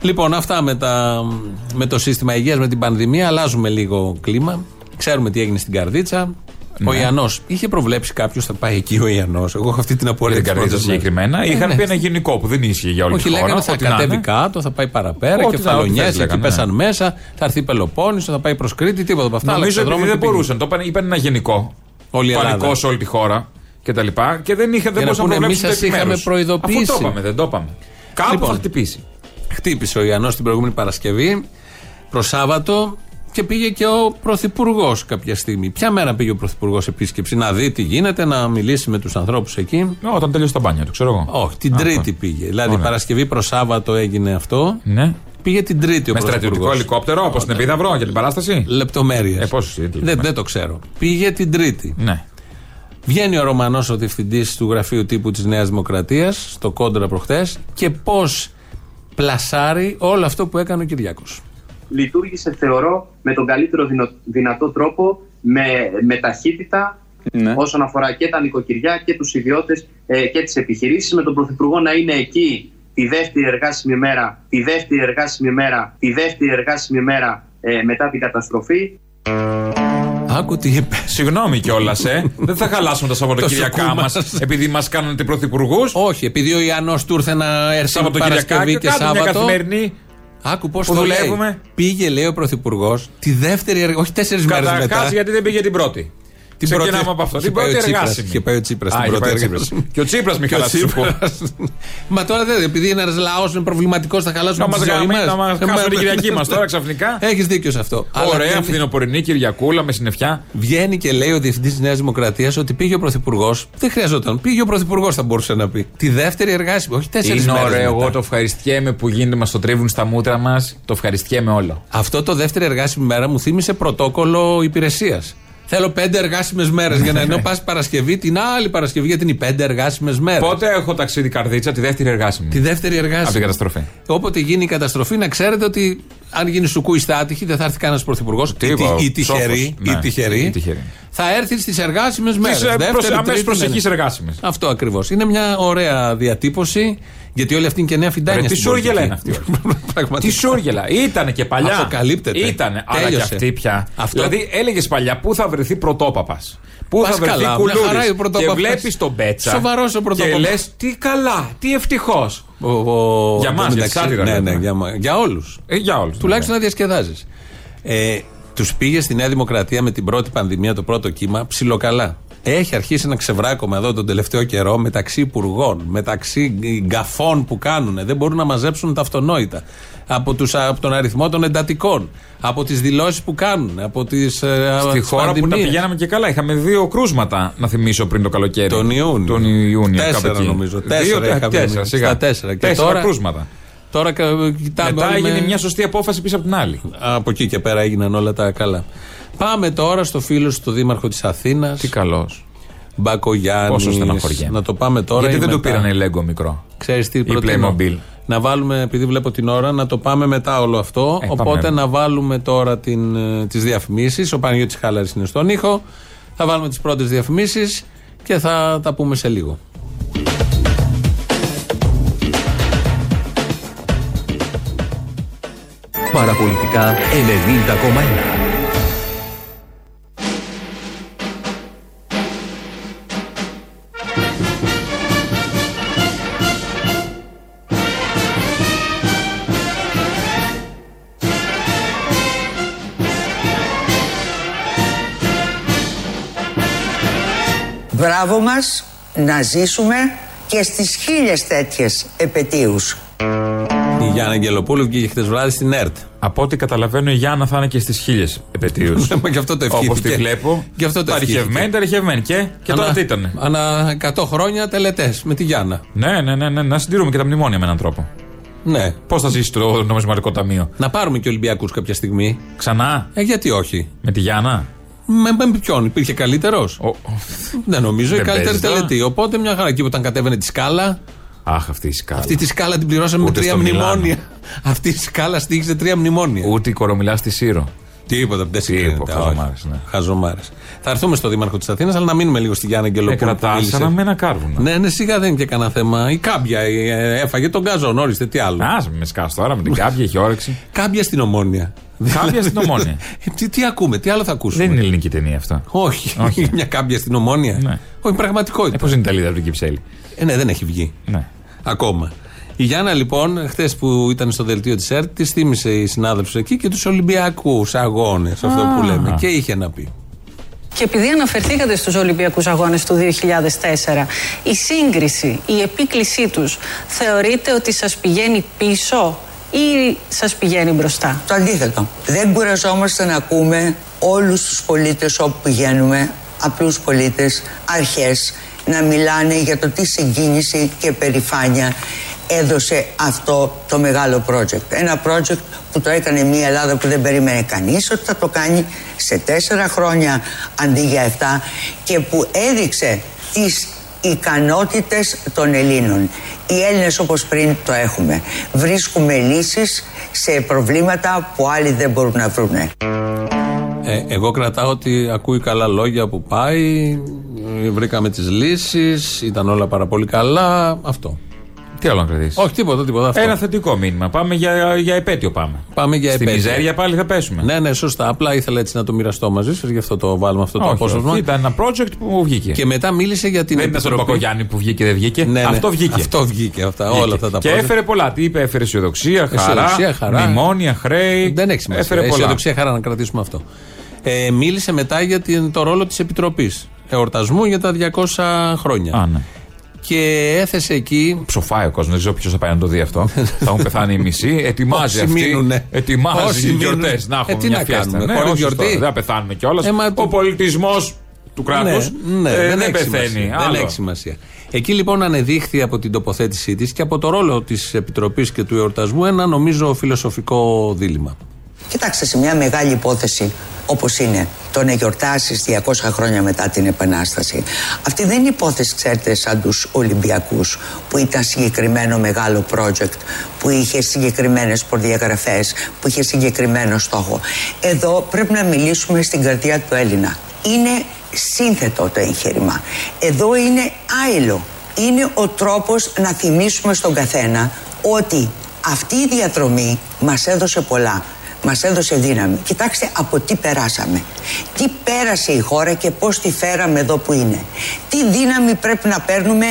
Λοιπόν, αυτά με, τα, με το σύστημα υγείας, με την πανδημία. Αλλάζουμε λίγο κλίμα. Ξέρουμε τι έγινε στην Καρδίτσα. Ο Ναι. Ιαννός είχε προβλέψει κάποιος θα πάει εκεί ο Ιαννός. Εγώ έχω αυτή την απορία. Δεν τις καρδίτσα πρώτες μέρες. συγκεκριμένα. Ε, Είχαν ναι. πει ένα γενικό που δεν ίσχυε για όλη Όχι, τη χώρα. λέγανε θα ό,τι να κατέβει είναι. κάτω, θα πάει παραπέρα, Ό,τι θα- ό,τι κεφαλονιές, θες εκεί λέγανε, πέσαν ναι. μέσα, θα έρθει Πελοπόννησο, θα πάει προς Κρήτη, τίποτα από αυτά. Νομίζω αλλά ότι ξεδρώμενο δεν τι πήγε. μπορούσαν. Το είπαν, είπαν ένα γενικό. Όλη η Ελλάδα. Πανικό σε όλη τη χώρα και τα λοιπά. Και δεν, είχαν, δεν Για να μπορούσαν να πούνε, εμείς προβλέψουν σας το είχαμε επιμέρους. προειδοποιήσει. Αφού το είπαμε, δεν το είπαμε. Κάπου Λοιπόν. θα χτυπήσει. Χτύπησε ο Ιαννός την προηγούμενη Παρασκευή προ Σάββατο και πήγε και ο Πρωθυπουργός κάποια στιγμή. Ποια μέρα πήγε ο Πρωθυπουργός επίσκεψη, να δει τι γίνεται, να μιλήσει με τους ανθρώπους εκεί. Όταν τέλειωσε τα μπάνια του, ξέρω εγώ. Όχι, την Α, Τρίτη αυτό. πήγε. Δηλαδή Ωραία. Παρασκευή προ Σάββατο έγινε αυτό. Ναι. Πήγε την Τρίτη ο Με στρατιωτικό Πρωθυπουργός. ελικόπτερο, όπως στην Επίδαυρο για την παράσταση; Λεπτομέρειες. Ε, πόσο δεν, δεν το ξέρω. Πήγε την Τρίτη. Ναι. Βγαίνει ο Ρωμανός, ο διευθυντής του γραφείου τύπου της Νέας Δημοκρατίας, στο κόντρα προχθέ, και πώς πλασάρει όλο αυτό που έκανε ο Κυριάκος. λειτουργήσε θεωρώ με τον καλύτερο δυνο- δυνατό τρόπο, με, με ταχύτητα όσον αφορά και τα νοικοκυριά και τους ιδιώτες ε, και τις επιχειρήσεις με τον Πρωθυπουργό να είναι εκεί τη δεύτερη εργάσιμη μέρα, τη δεύτερη εργάσιμη μέρα, τη δεύτερη εργάσιμη μέρα ε, μετά την καταστροφή. Άκου τι είπε. Συγγνώμη κιόλας, ε. [laughs] δεν θα χαλάσουμε τα Σαββατοκυριακά Το μας σουκού μας. επειδή μας κάνετε πρωθυπουργούς. Όχι, επειδή ο Ιαννό του ήρθε να έρθει Σαββατοκυριακά Παρασκευή και και κάντε μια Σάββατο. καθημερινή. Άκου πώς που το δουλεύουμε. λέει. Πήγε, λέει ο Πρωθυπουργός, τη δεύτερη εργασία. Όχι τέσσερις μέρες μετά. Καταρχά γιατί δεν πήγε την πρώτη. Την Ξεκινάμε πρώτη- από αυτό. Είχε Την πάει πρώτη ο Τσίπρας, εργάσιμη. είχε πάει ο Τσίπρας Α, την είχε πρώτη πάει ο Τσίπρας. εργάσιμη. Και ο Τσίπρας με Και ο καλά σου πω. Τσίπρας. Μα τώρα δεν, επειδή ένας λαός είναι προβληματικός, θα χαλάσουμε Να τη μας ζωή γαμί- μας. να μας Ε, χάσουμε μα- την Κυριακή μας τώρα ξαφνικά. Έχεις δίκιο σε αυτό. Αλλά Ωραία, βγαίνει- φθινοπορεινή Κυριακούλα με συννεφιά. Βγαίνει και λέει ο διευθυντής της Νέας Δημοκρατίας ότι πήγε ο Πρωθυπουργός. Δεν χρειαζόταν. Πήγε ο Πρωθυπουργός, θα μπορούσε να πει. Τη δεύτερη εργάσιμη, όχι τέσσερις Είναι μέρες. ωραίο, εγώ το ευχαριστιέμαι που γίνεται, μας το τρίβουν στα μούτρα μας. Το ευχαριστιέμαι όλο. Αυτό το δεύτερη εργάσιμη μέρα μου θύμισε πρωτόκολλο υπηρεσίας. Θέλω πέντε εργάσιμες μέρες για να ενώ [laughs] πας Παρασκευή, την άλλη Παρασκευή γιατί είναι οι πέντε εργάσιμες μέρες. Πότε έχω ταξίδι καρδίτσα, τη δεύτερη εργάσιμη. Τη δεύτερη εργάσιμη. Από την καταστροφή. Όποτε γίνει η καταστροφή, να ξέρετε ότι αν γίνει σουκούι στα άτυχη, δεν θα έρθει κανένας πρωθυπουργός. Τι είπα, Ή τυχερή. σόφος. ή Ναι, τυχερή. ή τυχερή. Θα έρθει στις εργάσιμες μέρες. ε, αμέσως προσεχείς εργάσιμες. Αυτό ακριβώς. Είναι μια ωραία διατύπωση. Γιατί όλοι αυτοί είναι και νέα φιντάνια. Ρε, τι στην σούργελα πολιτική. είναι αυτή; [laughs] Πραγματικά. Τι σούργελα; Ήτανε και παλιά. Αποκαλύπτεται. Ήτανε. Αλλά και Τέλειωσε. αυτή πια. Αυτό- Δηλαδή έλεγες παλιά πού θα βρεθεί πρωτόπαπας; Πού Πας θα βρεθεί καλά, μια χαρά είναι ο κουλούρη. Και πρωτόπαπας. βλέπεις τον Πέτσα. Σοβαρός ο Και πρωτόπαπας. λες τι καλά, τι ευτυχώς. Ο- ο- Για μας, το για μεταξύ- σάτυρα, Ναι, λέμε. ναι, για, μα- για όλους. Ε, για όλους. Τουλάχιστον να διασκεδάζεις. Ε, τους πήγε στη Νέα Δημοκρατία με την πρώτη πανδημία, το πρώτο κύμα, ψιλοκαλά. Έχει αρχίσει ένα ξεβράκωμα εδώ τον τελευταίο καιρό μεταξύ υπουργών, μεταξύ γκαφών που κάνουν. Δεν μπορούν να μαζέψουν τα αυτονόητα. Από, τους, από τον αριθμό των εντατικών, από τις δηλώσεις που κάνουν, από τις. Στη χώρα που τα πηγαίναμε και καλά. Είχαμε δύο κρούσματα, να θυμίσω πριν το καλοκαίρι. Τον Ιούνιο. Τον Ιούνιο. Τέσσερα κάπου εκεί. νομίζω. Δύο, Τέσσερα τε- είχαμε τέσσερα, στα σιγά. τέσσερα. Και Τέσσερα τώρα- κρούσματα. Τώρα κα- κοιτάμε. Μετά όλοι έγινε με- μια σωστή απόφαση πίσω από την άλλη. Από εκεί και πέρα έγιναν όλα τα καλά. Πάμε τώρα στο φίλο του Δήμαρχο της Αθήνας. Τι καλός. Μπακογιάννης. Πόσο στεναχωριέμαι. Να το πάμε τώρα. Γιατί ή δεν το μετά; πήρανε Λέγκο μικρό; Ξέρεις τι Ή προτείνω; Playmobil. Να βάλουμε, επειδή βλέπω την ώρα, να το πάμε μετά όλο αυτό. Ε, Οπότε πάμε. να βάλουμε τώρα την, ε, τις διαφημίσεις. Ο Παναγιώτης Χάλαρης είναι στον ήχο. Θα βάλουμε τις πρώτες διαφημίσεις και θα τα πούμε σε λίγο. Παραπολιτικά 90,1. Μπράβο μας να ζήσουμε και στις χίλιες τέτοιες επαιτίους. Η Γιάννα Αγγελοπούλου βγήκε χθες βράδυ στην ΕΡΤ. Από ό,τι καταλαβαίνω, η Γιάννα θα είναι και στις χίλιες επαιτίους. [laughs] Μα γι' αυτό το ευχήθηκε. Όπως τη βλέπω. Γι' αυτό το τα ευχήθηκε. ρηχευμένη, τα ρηχευμένη. Και, και τώρα Ανά- τι ήταν. Ανά 100 χρόνια τελετές με τη Γιάννα. Ναι, ναι, ναι, ναι, να συντηρούμε και τα μνημόνια με έναν τρόπο. Ναι. Πώς θα ζήσει το νομισματικό ταμείο; Να πάρουμε και Ολυμπιακούς κάποια στιγμή. Ξανά; Ε, γιατί όχι; Με τη Γιάννα; Με, με ποιον, υπήρχε καλύτερος; Δεν νομίζω, η Δεν καλύτερη παίζει τώρα. τελετή. Οπότε μια χαρά εκεί που όταν κατέβαινε τη σκάλα. Αχ, αυτή η σκάλα. Αυτή τη σκάλα την πληρώσαμε Ούτε με τρία στο Μιλάνο. μνημόνια. Αυτή η σκάλα στοίχισε τρία μνημόνια. Ούτε η κορομιλά στη Σύρο. Τίποτα, δεν συγκρίνεται. χαζομάρες, ναι. Χαζομάρες. Θα έρθουμε στο Δήμαρχο της Αθήνας, αλλά να μείνουμε λίγο στη Γιάννα Αγγελοπούλου. Ε, κρατάς που μίλησε. σαν να με ένα κάρβουνο. Ναι, ναι, σιγά δεν είναι και κανένα θέμα. Η κάμπια ε, έφαγε τον γκάζον, όριστε, τι άλλο. Α, με σκάς τώρα με την κάμπια, έχει όρεξη. Κάμπια στην Ομόνοια. Κάμπια στην Ομόνοια. Ε, [laughs] τι, τι ακούμε, τι άλλο θα ακούσουμε; Δεν είναι ελληνική ταινία αυτά. Όχι, Όχι. [laughs] μια κάμπια στην ομόνια. Ναι. Όχι, πραγματικότητα. Ε, Πώς είναι η Ιταλίδα του Κυψέλη; Ε, ναι, δεν έχει βγει. Ναι. Ακόμα. Η Γιάννα λοιπόν, χθες που ήταν στο δελτίο της ΕΡΤ, της θύμισε η συνάδελφος εκεί και τους Ολυμπιακούς αγώνες, αυτό που λέμε. Και είχε να πει. Και επειδή αναφερθήκατε στους Ολυμπιακούς Αγώνες του 2004, η σύγκριση, η επίκλησή τους, θεωρείτε ότι σας πηγαίνει πίσω; Ή σας πηγαίνει μπροστά; Το αντίθετο. Δεν κουραζόμαστε να ακούμε όλους τους πολίτες όπου πηγαίνουμε, απλούς πολίτες, αρχές, να μιλάνε για το τι συγκίνηση και περηφάνεια έδωσε αυτό το μεγάλο project. Ένα project που το έκανε μια Ελλάδα που δεν περίμενε κανείς ότι θα το κάνει σε τέσσερα χρόνια αντί για εφτά και που έδειξε τις ικανότητες των Ελλήνων. Οι Έλληνες όπως πριν το έχουμε. Βρίσκουμε λύσεις σε προβλήματα που άλλοι δεν μπορούν να βρουνε. Ε, εγώ κρατάω ότι ακούει καλά λόγια που πάει. ε, Βρήκαμε τις λύσεις. Ήταν όλα πάρα πολύ καλά. Αυτό. Τι άλλο να κρατήσεις; Όχι, τίποτα, τίποτα. Αυτό. Ένα θετικό μήνυμα. Πάμε για, για επέτειο πάμε. Πάμε για Στη επέτειο. μιζέρια πάλι θα πέσουμε. Ναι, ναι, σωστά. Απλά ήθελα έτσι να το μοιραστώ μαζί σας, γι' αυτό το βάλουμε αυτό το Όχι, απόσπασμα. όχι, ήταν ένα project που βγήκε. Και μετά μίλησε για την δεν ήταν στον Επιτροπή. Πακογιάννη που βγήκε, δεν βγήκε. Ναι, ναι. Αυτό βγήκε. Αυτό βγήκε. Αυτά, Βγήκε. όλα αυτά τα Και project. έφερε πολλά. Τι είπε, έφερε αισιοδοξία, χαρά, Αισιοδοξία, χαρά. μνημόνια, χρέη. Δεν έχει σημασία. Έφερε πολλά. Αισιοδοξία, χαρά να κρατήσουμε αυτό. Ε, μίλησε μετά για την, το ρόλο της Επιτροπής Εορτασμού για τα 200 χρόνια. Α, ναι. Και έθεσε εκεί. Ψοφάει ο κόσμος, δεν ξέρω ποιος θα πάει να το δει αυτό. [laughs] θα έχουν πεθάνει οι μισοί. Ετοιμάζει Όσοι αυτή. μείνουνε. Ετοιμάζει Όσοι οι μείνουν. γιορτές. Να Ε, έχουμε τι μια να φιέστα. κάνουμε, Ναι, χωρίς όχι γιορτή. σωστό, Δεν θα πεθάνουμε κιόλας. Ε, μα- Ο πολιτισμός του κράτους Ναι, ναι, δεν, έχει πεθαίνει. σημασία. Άλλο. δεν έχει σημασία. Εκεί λοιπόν ανεδείχθη από την τοποθέτησή της και από το ρόλο της Επιτροπής και του εορτασμού ένα νομίζω φιλοσοφικό δίλημα. Κοιτάξτε, σε μια μεγάλη υπόθεση όπως είναι το να γιορτάσεις 200 χρόνια μετά την Επανάσταση. Αυτή δεν είναι υπόθεση, ξέρετε, σαν τους Ολυμπιακούς που ήταν συγκεκριμένο μεγάλο project, που είχε συγκεκριμένες προδιαγραφές, που είχε συγκεκριμένο στόχο. Εδώ πρέπει να μιλήσουμε στην καρδιά του Έλληνα. Είναι σύνθετο το εγχείρημα. Εδώ είναι άειλο. Είναι ο τρόπος να θυμίσουμε στον καθένα ότι αυτή η διαδρομή μας έδωσε πολλά. Μας έδωσε δύναμη. Κοιτάξτε από τι περάσαμε. Τι πέρασε η χώρα και πώς τη φέραμε εδώ που είναι. Τι δύναμη πρέπει να παίρνουμε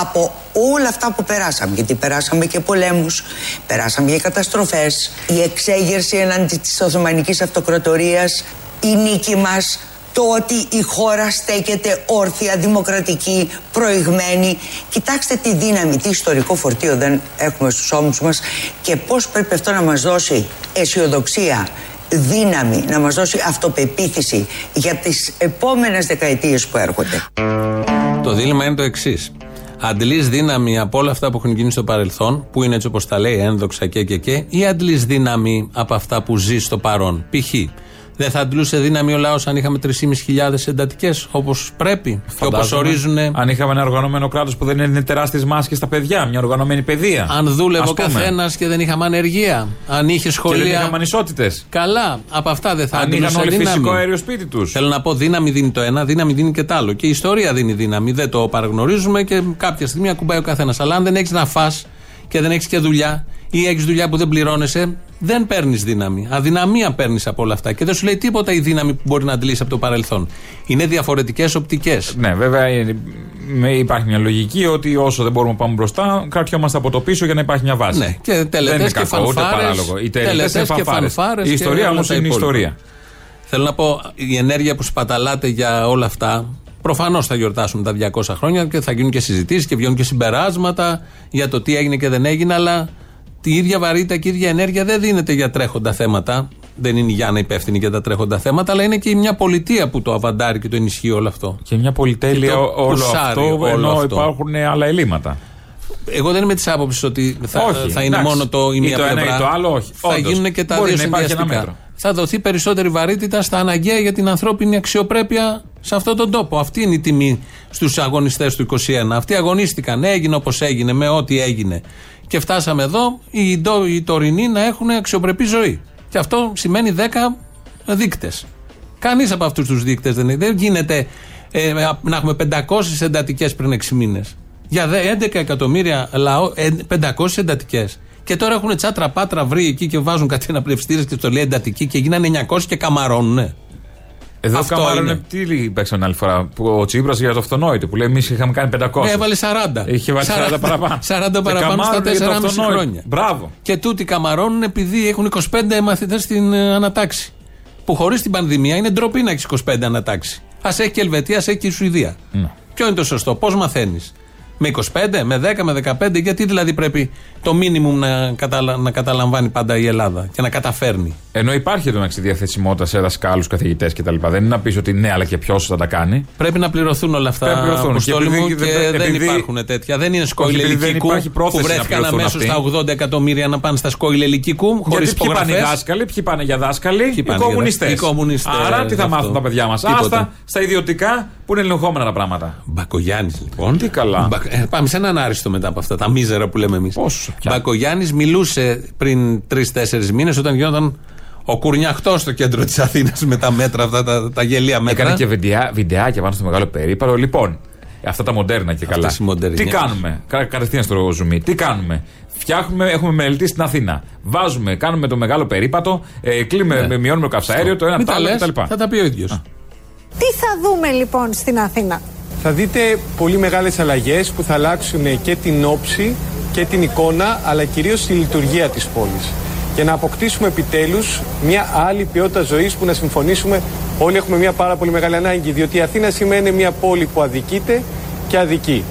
από όλα αυτά που περάσαμε. Γιατί περάσαμε και πολέμους, περάσαμε και καταστροφές. Η εξέγερση εναντί της Οθωμανικής Αυτοκρατορίας, η νίκη μας, το ότι η χώρα στέκεται όρθια, δημοκρατική, προηγμένη. Κοιτάξτε τι δύναμη, τι ιστορικό φορτίο δεν έχουμε στους ώμους μας και πώς πρέπει αυτό να μας δώσει αισιοδοξία, δύναμη, να μας δώσει αυτοπεποίθηση για τις επόμενες δεκαετίες που έρχονται. Το δίλημα είναι το εξής. Αντλείς δύναμη από όλα αυτά που έχουν γίνει στο παρελθόν, που είναι έτσι όπως τα λέει, ένδοξα και και και, ή αντλείς δύναμη από αυτά που ζεις στο παρόν. Π.χ. Δεν θα αντλούσε δύναμη ο λαός αν είχαμε 3.500 εντατικές όπως πρέπει και όπως Φαντάζομαι, ορίζουν. Αν είχαμε ένα οργανωμένο κράτος που δεν είναι τεράστιες μάσκες στα παιδιά, μια οργανωμένη παιδεία. Αν δούλευε Ας ο πούμε. καθένας και δεν είχαμε ανεργία. Αν είχε Και δεν σχολεία. είχαμε ανισότητες. Καλά, από αυτά δεν θα Αν αντλούσε είχαν όλοι δύναμη. φυσικό αέριο σπίτι τους. Θέλω να πω, δύναμη δίνει το ένα, δύναμη δίνει και το άλλο. Και η ιστορία δίνει δύναμη. Δεν το παραγνωρίζουμε και κάποια στιγμή ακουμπάει ο καθένας. Αλλά αν δεν έχεις να φά και δεν έχεις και δουλειά ή έχεις δουλειά που δεν πληρώνεσαι, δεν παίρνεις δύναμη. Αδυναμία παίρνεις από όλα αυτά. Και δεν σου λέει τίποτα η δύναμη που μπορεί να αντλήσει από το παρελθόν. Είναι διαφορετικές οπτικές. Ναι, βέβαια ε, με- υπάρχει μια λογική ότι όσο δεν μπορούμε να πάμε μπροστά, κρατιόμαστε από το πίσω για να υπάρχει μια βάση. Ναι, και τελετές δεν είναι και κακό, ούτε φανφάρες, παράλογο. Οι τελετές τελετές είναι και φανφάρες. φανφάρες Η και ιστορία όλα όμως τα είναι η υπόλοιπα. ιστορία. Θέλω να πω, η ενέργεια που σπαταλάτε για όλα αυτά, προφανώς θα γιορτάσουν τα 200 χρόνια και θα γίνουν και συζητήσεις και βγαίνουν και συμπεράσματα για το τι έγινε και δεν έγινε, αλλά τη ίδια βαρύτητα και η ίδια ενέργεια δεν δίνεται για τρέχοντα θέματα. Δεν είναι η Γιάννα υπεύθυνη για τα τρέχοντα θέματα, αλλά είναι και μια πολιτεία που το αβαντάρει και το ενισχύει όλο αυτό. Και μια πολυτέλεια Και το όλο πουσάρει αυτό, όλο ενώ αυτό. υπάρχουν άλλα ελλείμματα. Εγώ δεν είμαι της άποψης ότι θα, Όχι, θα είναι εντάξει. μόνο το η Ή μία το ένα πλευρά. ή το άλλο, όχι. Θα Όντως. γίνουν και τα Μπορεί δύο να υπάρχει ένα συνδυαστικά. μέτρο. Θα δοθεί περισσότερη βαρύτητα στα αναγκαία για την ανθρώπινη αξιοπρέπεια σε αυτόν τον τόπο. Αυτή είναι η τιμή στους αγωνιστές του 21. Αυτοί αγωνίστηκαν. Έγινε όπως έγινε, με ό,τι έγινε. Και φτάσαμε εδώ οι, ντο- οι τωρινοί να έχουν αξιοπρεπή ζωή. Και αυτό σημαίνει 10 δείκτες. Κανείς από αυτούς τους δείκτες δεν, δεν γίνεται ε, να έχουμε 500 εντατικές πριν 6 μήνες. Για δε- 11 εκατομμύρια λαό, ε, 500 εντατικές. Και τώρα έχουν τσάτρα πάτρα βρει εκεί και βάζουν κάτι αναπνευστήρε και στο λέει εντατική και γίνανε 900 και καμαρώνουνε. Εδώ Αυτό καμάρωνε είναι. τι παίξαμε άλλη φορά. Που ο Τσίπρας για το αυτονόητο που λέει εμείς είχαμε κάνει 500. Ε, έβαλε 40. Είχε βάλει 40, παραπάνω. [laughs] 40 Και παραπάνω στα καμάρωνε για το 4,5 αυτονόητο. χρόνια. Μπράβο. Και τούτοι καμαρώνουν επειδή έχουν 25 μαθητές στην ε, ανατάξη. Που χωρίς την πανδημία είναι ντροπή να έχεις 25 ανατάξη. Α έχει και η Ελβετία, ας έχει και η Σουηδία. Ναι. Ποιο είναι το σωστό, πώς μαθαίνεις. Με 25, με 10, με 15, γιατί δηλαδή πρέπει το μίνιμουμ να, καταλα- να καταλαμβάνει πάντα η Ελλάδα και να καταφέρνει. Ενώ υπάρχει εδώ μεταξύ διαθεσιμότητα σε δασκάλους, καθηγητές κτλ. Δεν είναι να πει ότι ναι, αλλά και ποιος θα τα κάνει. Πρέπει να πληρωθούν όλα αυτά. Πρέπει να πληρωθούν. Αποστόλη Και μου, επειδή- και δεν- δεν επειδή- υπάρχουν τέτοια. Δεν είναι σκόιλ επειδή δεν ελικικού υπάρχει πρόθεση που να βρέθηκαν πληρωθούν αμέσως αυτοί. στα 80 εκατομμύρια να πάνε στα σκόιλ ελικικού χωρίς Γιατί ποιοι πάνε οι υπογραφές. δάσκαλοι, ποιοι πάνε για δάσκαλοι, οι πάνε για κομμουνιστές. δάσκαλοι. Οι κομμουνιστές, Άρα τι θα αυτό. μάθουν τα παιδιά μας; Τίποτα. Άστα στα ιδιωτικά που είναι ελεγχόμενα τα πράγματα; Μπακογιάννης λοιπόν. Τι καλά. Μπα- ε, πάμε σε έναν άριστο μετά από αυτά, τα μίζερα που λέμε εμείς. Πόσο πια. Μπακογιάννης μιλούσε πριν τρει-τέσσερι μήνες όταν γινόταν ο κουρνιαχτός στο κέντρο της Αθήνας με τα μέτρα αυτά, τα, τα γελία μέτρα. Έκανε και βιντεά, βιντεάκια πάνω στο μεγάλο περίπατο. Λοιπόν, αυτά τα μοντέρνα και καλά. οι μοντερνιές. Τι κάνουμε, κα, κατευθείαν στο ζουμί, τι κάνουμε; Φτιάχνουμε, έχουμε μελετή στην Αθήνα. Βάζουμε, κάνουμε το μεγάλο περίπατο, ε, κλείμε, Ναι. μειώνουμε το καυσαέριο, το ένα Μην το τα άλλο λες, κτλ. θα τα πει ο ίδιος. Τι θα δούμε λοιπόν στην Αθήνα; Θα δείτε πολύ μεγάλες αλλαγές που θα αλλάξουν και την όψη και την εικόνα αλλά κυρίως τη λειτουργία της πόλης. Για να αποκτήσουμε επιτέλους μια άλλη ποιότητα ζωής που να συμφωνήσουμε όλοι έχουμε μια πάρα πολύ μεγάλη ανάγκη διότι η Αθήνα σήμερα είναι μια πόλη που αδικείται και αδικεί.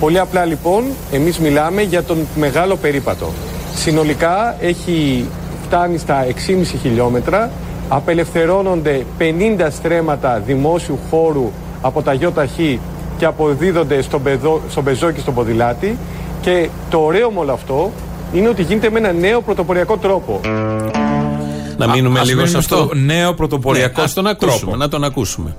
Πολύ απλά λοιπόν εμείς μιλάμε για τον μεγάλο περίπατο. Συνολικά έχει φτάνει στα 6,5 χιλιόμετρα απελευθερώνονται 50 στρέμματα δημόσιου χώρου από τα ΙΟΤΑΧΗ και αποδίδονται στον, πεδό, στον πεζό και στον ποδηλάτη και το ωραίο με όλο αυτό είναι ότι γίνεται με ένα νέο πρωτοποριακό τρόπο. Να μείνουμε ας λίγο σε μείνουμε αυτό. στο νέο πρωτοποριακό ναι, ας τον ακούσουμε, τρόπο. να τον ακούσουμε.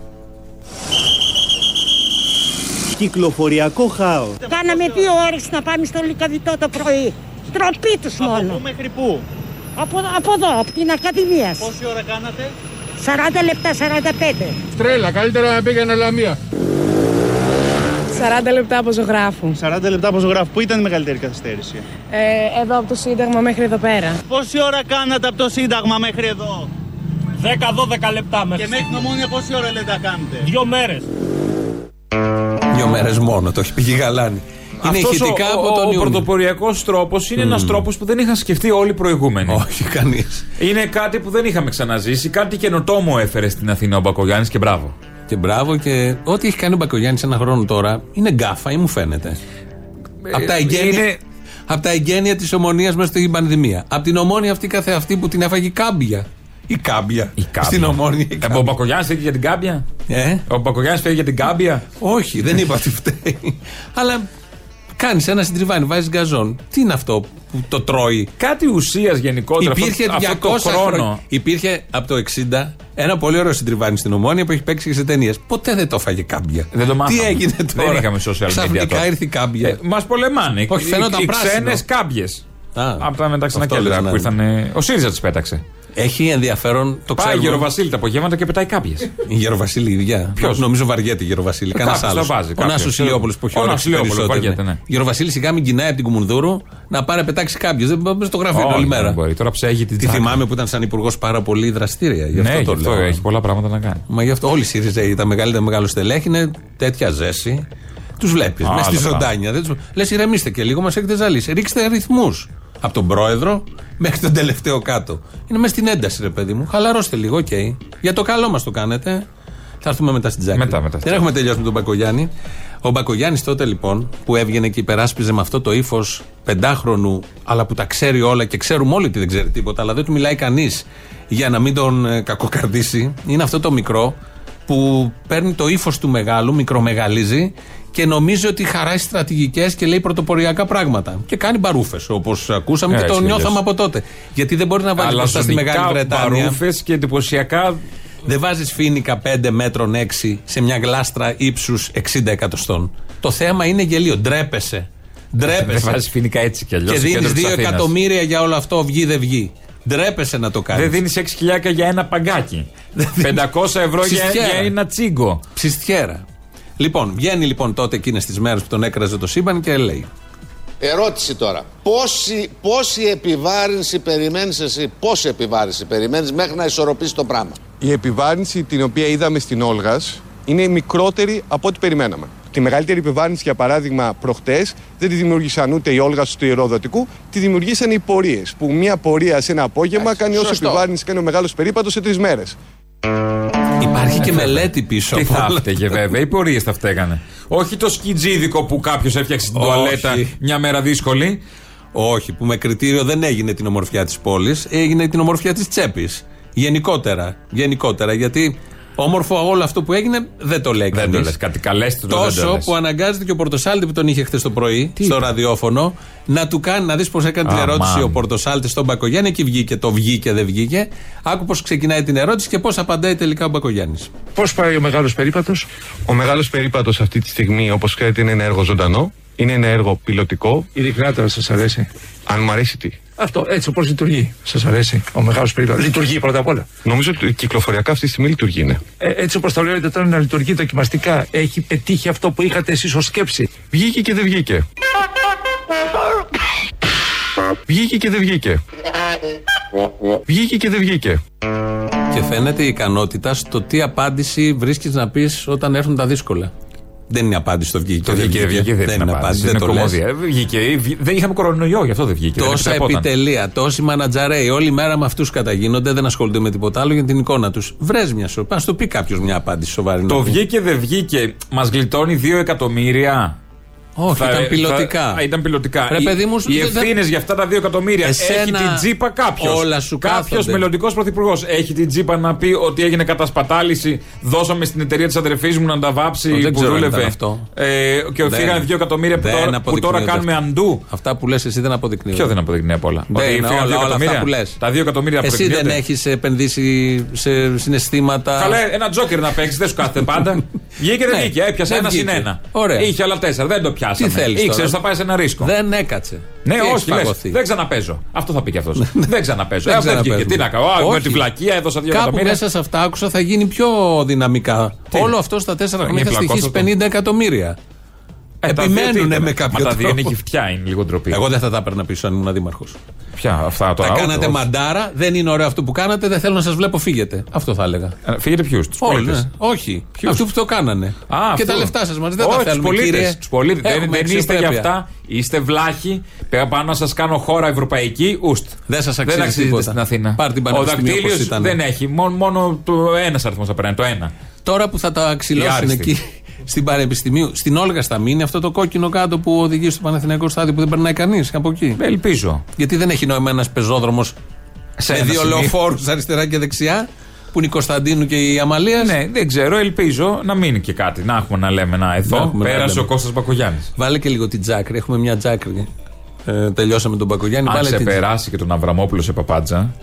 Κυκλοφοριακό χάος. Κάναμε δύο ώρες να πάμε στο Λικαβιτό το πρωί. Τροπή τους μόνο. μέχρι πού; Από, από εδώ, από την Ακαδημίας. Πόση ώρα κάνατε; 40 λεπτά, 45. Τρέλα, καλύτερα να πήγαινε Λαμία. 40 λεπτά από ζωγράφου. 40 λεπτά από ζωγράφου. Πού ήταν η μεγαλύτερη καθυστέρηση; Ε, εδώ από το Σύνταγμα μέχρι εδώ πέρα. Πόση ώρα κάνατε από το Σύνταγμα μέχρι εδώ; 10-12 λεπτά μέχρι. Και μέχρι την Ομόνια πόση ώρα λέτε να κάνετε; Δύο μέρες. Δύο μέρες μόνο, το έχει πει η Γαλάνη. Είναι Αυτός ηχητικά ο, από ο, τον ο Ιούνιο. πρωτοποριακός τρόπος είναι ένας τρόπος που δεν είχαν σκεφτεί όλοι οι προηγούμενοι. Όχι, κανείς. Είναι κάτι που δεν είχαμε ξαναζήσει. Κάτι καινοτόμο έφερε στην Αθήνα ο Μπακογιάννης και μπράβο. Και μπράβο και ό,τι έχει κάνει ο Μπακογιάννης ένα χρόνο τώρα είναι γκάφα ή μου φαίνεται. από τα εγγένεια, είναι- απ' τα εγγένεια της ομονίας μέσα στην πανδημία. Από την ομόνια αυτή καθεαυτή που την έφαγε η κάμπια. Η κάμπια. κάμπια. Στην ομόνια. η Ε, κάμπια. ο Μπακογιάννης φεύγει για την κάμπια; Ε; Ο Μπακογιάννης φεύγει για την κάμπια; Όχι, δεν είπα ότι φταίει. Αλλά κάνεις ένα συντριβάνι, βάζεις γκαζόν. Τι είναι αυτό που το τρώει; Κάτι ουσίας γενικότερα. Υπήρχε αυτό, 200 αυτό το χρόνο. χρόνια. Υπήρχε από το 60 Ένα πολύ ωραίο συντριβάνι στην Ομόνια που έχει παίξει και σε ταινίες. Ποτέ δεν το έφαγε κάμπια. Δεν το μάθαμε. Τι έγινε τώρα; Δεν είχαμε social media Ξαφνικά τότε. ήρθε η κάμπια. Μας πολεμάνε. Όχι, φαινόταν οι, πράσινο. Οι ξένες κάμπιες. Από τα μεταξύ αυτό κέντρα λες, που ναι. ήρθαν. Ο ΣΥΡΙΖΑ τις πέταξε. Έχει ενδιαφέρον το Πάει ξέρουμε. Γεροβασίλη τα απογεύματα και πετάει κάμπιε. Η Γεροβασίλη η ίδια. Ποιος; Νομίζω βαριέται η Γεροβασίλη. Κανένας Κάποιος άλλος. το βάζει, Ο κάποιος. Νάσο Ηλιόπουλος που έχει Ο όρεξει Νάσος Ηλιόπουλος περισσότερο. βαριέται, ναι. Η Γεροβασίλη σιγά μην κοινάει από την Κουμουνδούρου να πάρει να πετάξει κάποιους. Δεν μπορεί στο γραφείο Όχι, όλη δεν μέρα. μπορεί. Τώρα ψέγει την Τη τσάκη. θυμάμαι που ήταν σαν υπουργός πάρα πολύ δραστήρια. Γι' αυτό Ναι, το γι' αυτό λέω. έχει πολλά πράγματα να κάνει. Μα γι' αυτό όλοι οι ΣΥΡΙΖΑ, τα μεγαλύτερα μεγάλο στελέχη είναι τέτοια ζέση. Τους βλέπεις Άλλο μέσα στη πράγμα. ζωντάνια. Λες, ηρεμήστε και λίγο, μας έχετε ζαλίσει. Ρίξτε ρυθμού. Από τον πρόεδρο μέχρι τον τελευταίο κάτω. Είναι μέσα στην ένταση, ρε παιδί μου. Χαλαρώστε λίγο, οκ. Για το καλό μας το κάνετε. Θα έρθουμε μετά στην Τζάκη. Μετά, μετά. Δεν έχουμε τελειώσει με τον Μπακογιάννη. Ο Μπακογιάννης τότε λοιπόν που έβγαινε και υπεράσπιζε με αυτό το ύφος πεντάχρονου, αλλά που τα ξέρει όλα και ξέρουμε όλοι ότι δεν ξέρει τίποτα, αλλά δεν του μιλάει κανείς για να μην τον ε, κακοκαρδίσει, είναι αυτό το μικρό που παίρνει το ύφος του μεγάλου, μικρομεγαλίζει και νομίζει ότι χαράει στρατηγικές και λέει πρωτοποριακά πράγματα. Και κάνει μπαρούφες, όπως ακούσαμε και Έτσι το κι νιώθαμε αλλιώς. από τότε. Γιατί δεν μπορεί να βάλει μπροστά στη Μεγάλη Βρετάνια. Μπαρούφες και εντυπωσιακά. Δεν βάζεις φίνικα 5 μέτρων 6 σε μια γλάστρα ύψους 60 εκατοστών. Το θέμα είναι γελίο. Ντρέπεσαι. Δεν Ντρέπεσαι. βάζεις φοινικά έτσι κι αλλιώς. Και δίνεις 2 εκατομμύρια για όλο αυτό, βγει δεν βγει. Ντρέπεσαι να το κάνεις. Δεν δίνεις 6 χιλιάρικα για ένα παγκάκι. 500 ευρώ για, Ψιστιέρα. για ένα τσίγκο. Ψιστιέρα. Λοιπόν, βγαίνει λοιπόν τότε εκείνε τι μέρες που τον έκραζε το σύμπαν και λέει. Ερώτηση τώρα. Πόση, πόση επιβάρυνση περιμένεις εσύ, πόση επιβάρυνση περιμένεις μέχρι να ισορροπήσεις το πράγμα; Η επιβάρυνση την οποία είδαμε στην Όλγας είναι μικρότερη από ό,τι περιμέναμε. Τη μεγαλύτερη επιβάρυνση, για παράδειγμα, προχτές δεν τη δημιούργησαν ούτε οι Όλγα του Ιεροδοτικού, τη δημιουργήσαν οι πορείες. Που μία πορεία σε ένα απόγευμα κάνει όσο σωστό. επιβάρυνση κάνει ο μεγάλος περίπατος σε τρεις μέρες. Υπάρχει και μελέτη πίσω Τι από θα όλα φταίγε βέβαια, οι πορείες θα φταίγανε. Όχι το σκιτζίδικο που κάποιος έφτιαξε την Όχι. τουαλέτα μια μέρα δύσκολη. Όχι, που με κριτήριο δεν έγινε την ομορφιά της πόλης, έγινε την ομορφιά της τσέπης. Γενικότερα. Γενικότερα. Γιατί όμορφο όλο αυτό που έγινε δεν το λέει Δεν κανείς. το λες. Κάτι καλέστη το δεν το Τόσο λες. που αναγκάζεται και ο Πορτοσάλτη που τον είχε χθες το πρωί στο ραδιόφωνο να του κάνει να δεις πώς έκανε την Αμάν. ερώτηση ο Πορτοσάλτης στον Μπακογιάννη. Εκεί βγήκε το βγήκε, δεν βγήκε. Άκου πώς ξεκινάει την ερώτηση και πώς απαντάει τελικά ο Μπακογιάννης. Πώς πάει ο μεγάλος περίπατος, Ο μεγάλος περίπατος αυτή τη στιγμή, όπως ξέρετε, είναι ένα έργο ζωντανό. Είναι ένα έργο πιλωτικό. Ειλικρινά τώρα σας αρέσει. Αν μου αρέσει τι. Αυτό έτσι όπως λειτουργεί. Σας αρέσει. Ο μεγάλος περίπατος. Λειτουργεί πρώτα απ' όλα. Νομίζω ότι κυκλοφοριακά αυτή τη στιγμή λειτουργεί, ναι. Ε, έτσι όπως το λέτε τώρα να λειτουργεί δοκιμαστικά. Έχει πετύχει αυτό που είχατε εσείς ως σκέψη. Βγήκε και δεν βγήκε. Βγήκε και δεν βγήκε. Βγήκε και δεν βγήκε. Και φαίνεται η ικανότητα στο τι απάντηση βρίσκεις να πεις όταν έρθουν τα δύσκολα. Δεν είναι απάντηση το βγήκε. Το βγήκε, δεν βγήκε, δεν είναι απάντηση. δεν Είναι το λες. κομμωδία. Ε, Βγήκε, βγη- δεν είχαμε κορονοϊό, γι' αυτό δεν βγήκε. δεν Τόσα επιτρεπόταν. επιτελεία, τόσοι μανατζαρέοι, όλη μέρα με αυτούς καταγίνονται, δεν ασχολούνται με τίποτα άλλο για την εικόνα τους. Βρες μια σοπά, α το πει κάποιος μια απάντηση σοβαρή. να Το πει. βγήκε, δεν βγήκε. Μας γλιτώνει 2 εκατομμύρια. Όχι, ήταν πιλωτικά. θα- ήταν πιλωτικά. Ρε, Οι- παιδί μου, οι δεν- ευθύνες για αυτά τα 2 εκατομμύρια Εσένα έχει την τζίπα κάποιος. όλα σου Κάποιος κάθονται. μελλοντικός πρωθυπουργός έχει την τζίπα να πει ότι έγινε κατασπατάληση. Δώσαμε στην εταιρεία της αδερφής μου να τα βάψει Δεν που ξέρω αν δούλευε. ήταν αυτό. Ε, και Δεν- φύγανε 2 εκατομμύρια που δεν τώρα, που τώρα αποδεικνύονται κάνουμε αυτά. αντού. Αυτά που λες, εσύ δεν αποδεικνύει. Ποιο δεν αποδεικνύει απ' όλα; Δεν Ότι είναι φύγανε όλα, 2 όλα αυτά εκατομμύρια. που λες. Τα 2 εκατομμύρια Εσύ δεν αποδεικνύονται. έχεις επενδύσει σε συναισθήματα. Καλέ, ένα τζόκερ να παίξεις, δεν σου κάθεται πάντα. [laughs] Βγήκε δεν Ναι, βγήκε, έπιασε δεν ένα συν βγήκε. ένα. Ωραία. Είχε άλλα τέσσερα, δεν το πιάσαμε. Τι θέλεις Ήξερε τώρα; θα πάει σε ένα ρίσκο. Δεν έκατσε. Ναι, Τι όχι, έχεις λες, παγωθεί. δεν ξαναπέζω. Αυτό θα πει κι αυτός. [laughs] δεν ξαναπέζω. Δεν Ε, δεν βγήκε. ξαναπέζουμε. Τι να κάνω. Α, Με Όχι. τη βλακεία έδωσα 2 Κάπου εκατομμύρια. μέσα σε αυτά άκουσα θα γίνει πιο δυναμικά. Όλο αυτό στα τέσσερα Θα χρόνια θα γίνει στοιχήσει πλακόστατο. 50 εκατομμύρια. Ε, τα δύο τι Επιμένουν ήταν. με κάποιο Μα τα δύο τρόπο. είναι γυφτιά, είναι λίγο ντροπή. Εγώ δεν θα τα έπαιρνα πίσω αν ήμουν δήμαρχο. Ποια, αυτά τώρα. Τα όχι, κάνατε όχι. μαντάρα, δεν είναι ωραίο αυτό που κάνατε, δεν θέλω να σας βλέπω, φύγετε. Αυτό θα έλεγα. Ε, Φύγετε ποιους, τους Όλοι, πολίτες. ναι. Όχι. Αυτούς που το κάνανε. Α, και αυτό. τα λεφτά σας μαζί δεν Όχι, τα τους θέλουμε. πολίτες, κύριε. τους πολίτες. Δεν, Έχουμε δεν είστε για αξιοπρέπεια. αυτά. Είστε βλάχοι. Πέρα πάνω να σας κάνω χώρα ευρωπαϊκή. Ουστ. Δεν σας αξίζει Δεν αξίζετε τίποτα. στην Αθήνα. Πάρτε την Ο πανεπιστημίου όπως δακτύλιο ήταν. δεν έχει. Μόνο, μόνο το ένας αριθμός θα περνάει. Το ένα. Τώρα που θα τα ξυλώσουν άριστοι. εκεί στην Πανεπιστημίου, στην Όλγα θα μείνει αυτό το κόκκινο κάτω που οδηγεί στο Παναθηναϊκό στάδιο που δεν περνάει κανείς από εκεί. Ελπίζω. Γιατί δεν έχει νόημα ένας πεζόδρομος Σε με ένα δύο σημείο. λεωφόρους αριστερά και δεξιά που είναι η Κωνσταντίνου και η Αμαλία. Ναι, δεν ξέρω, ελπίζω να μείνει και κάτι. Να έχουμε να λέμε να Να εδώ. έχουμε να Πέρασε λέμε. ο Κώστας Μπακογιάννης. Βάλε και λίγο την τζάκρη. Έχουμε μια τζάκρη. Ε, τελειώσαμε τον Μπακογιάννη. Αν Βάλε σε την περάσει και τον Αβραμόπουλο σε παπάντζα,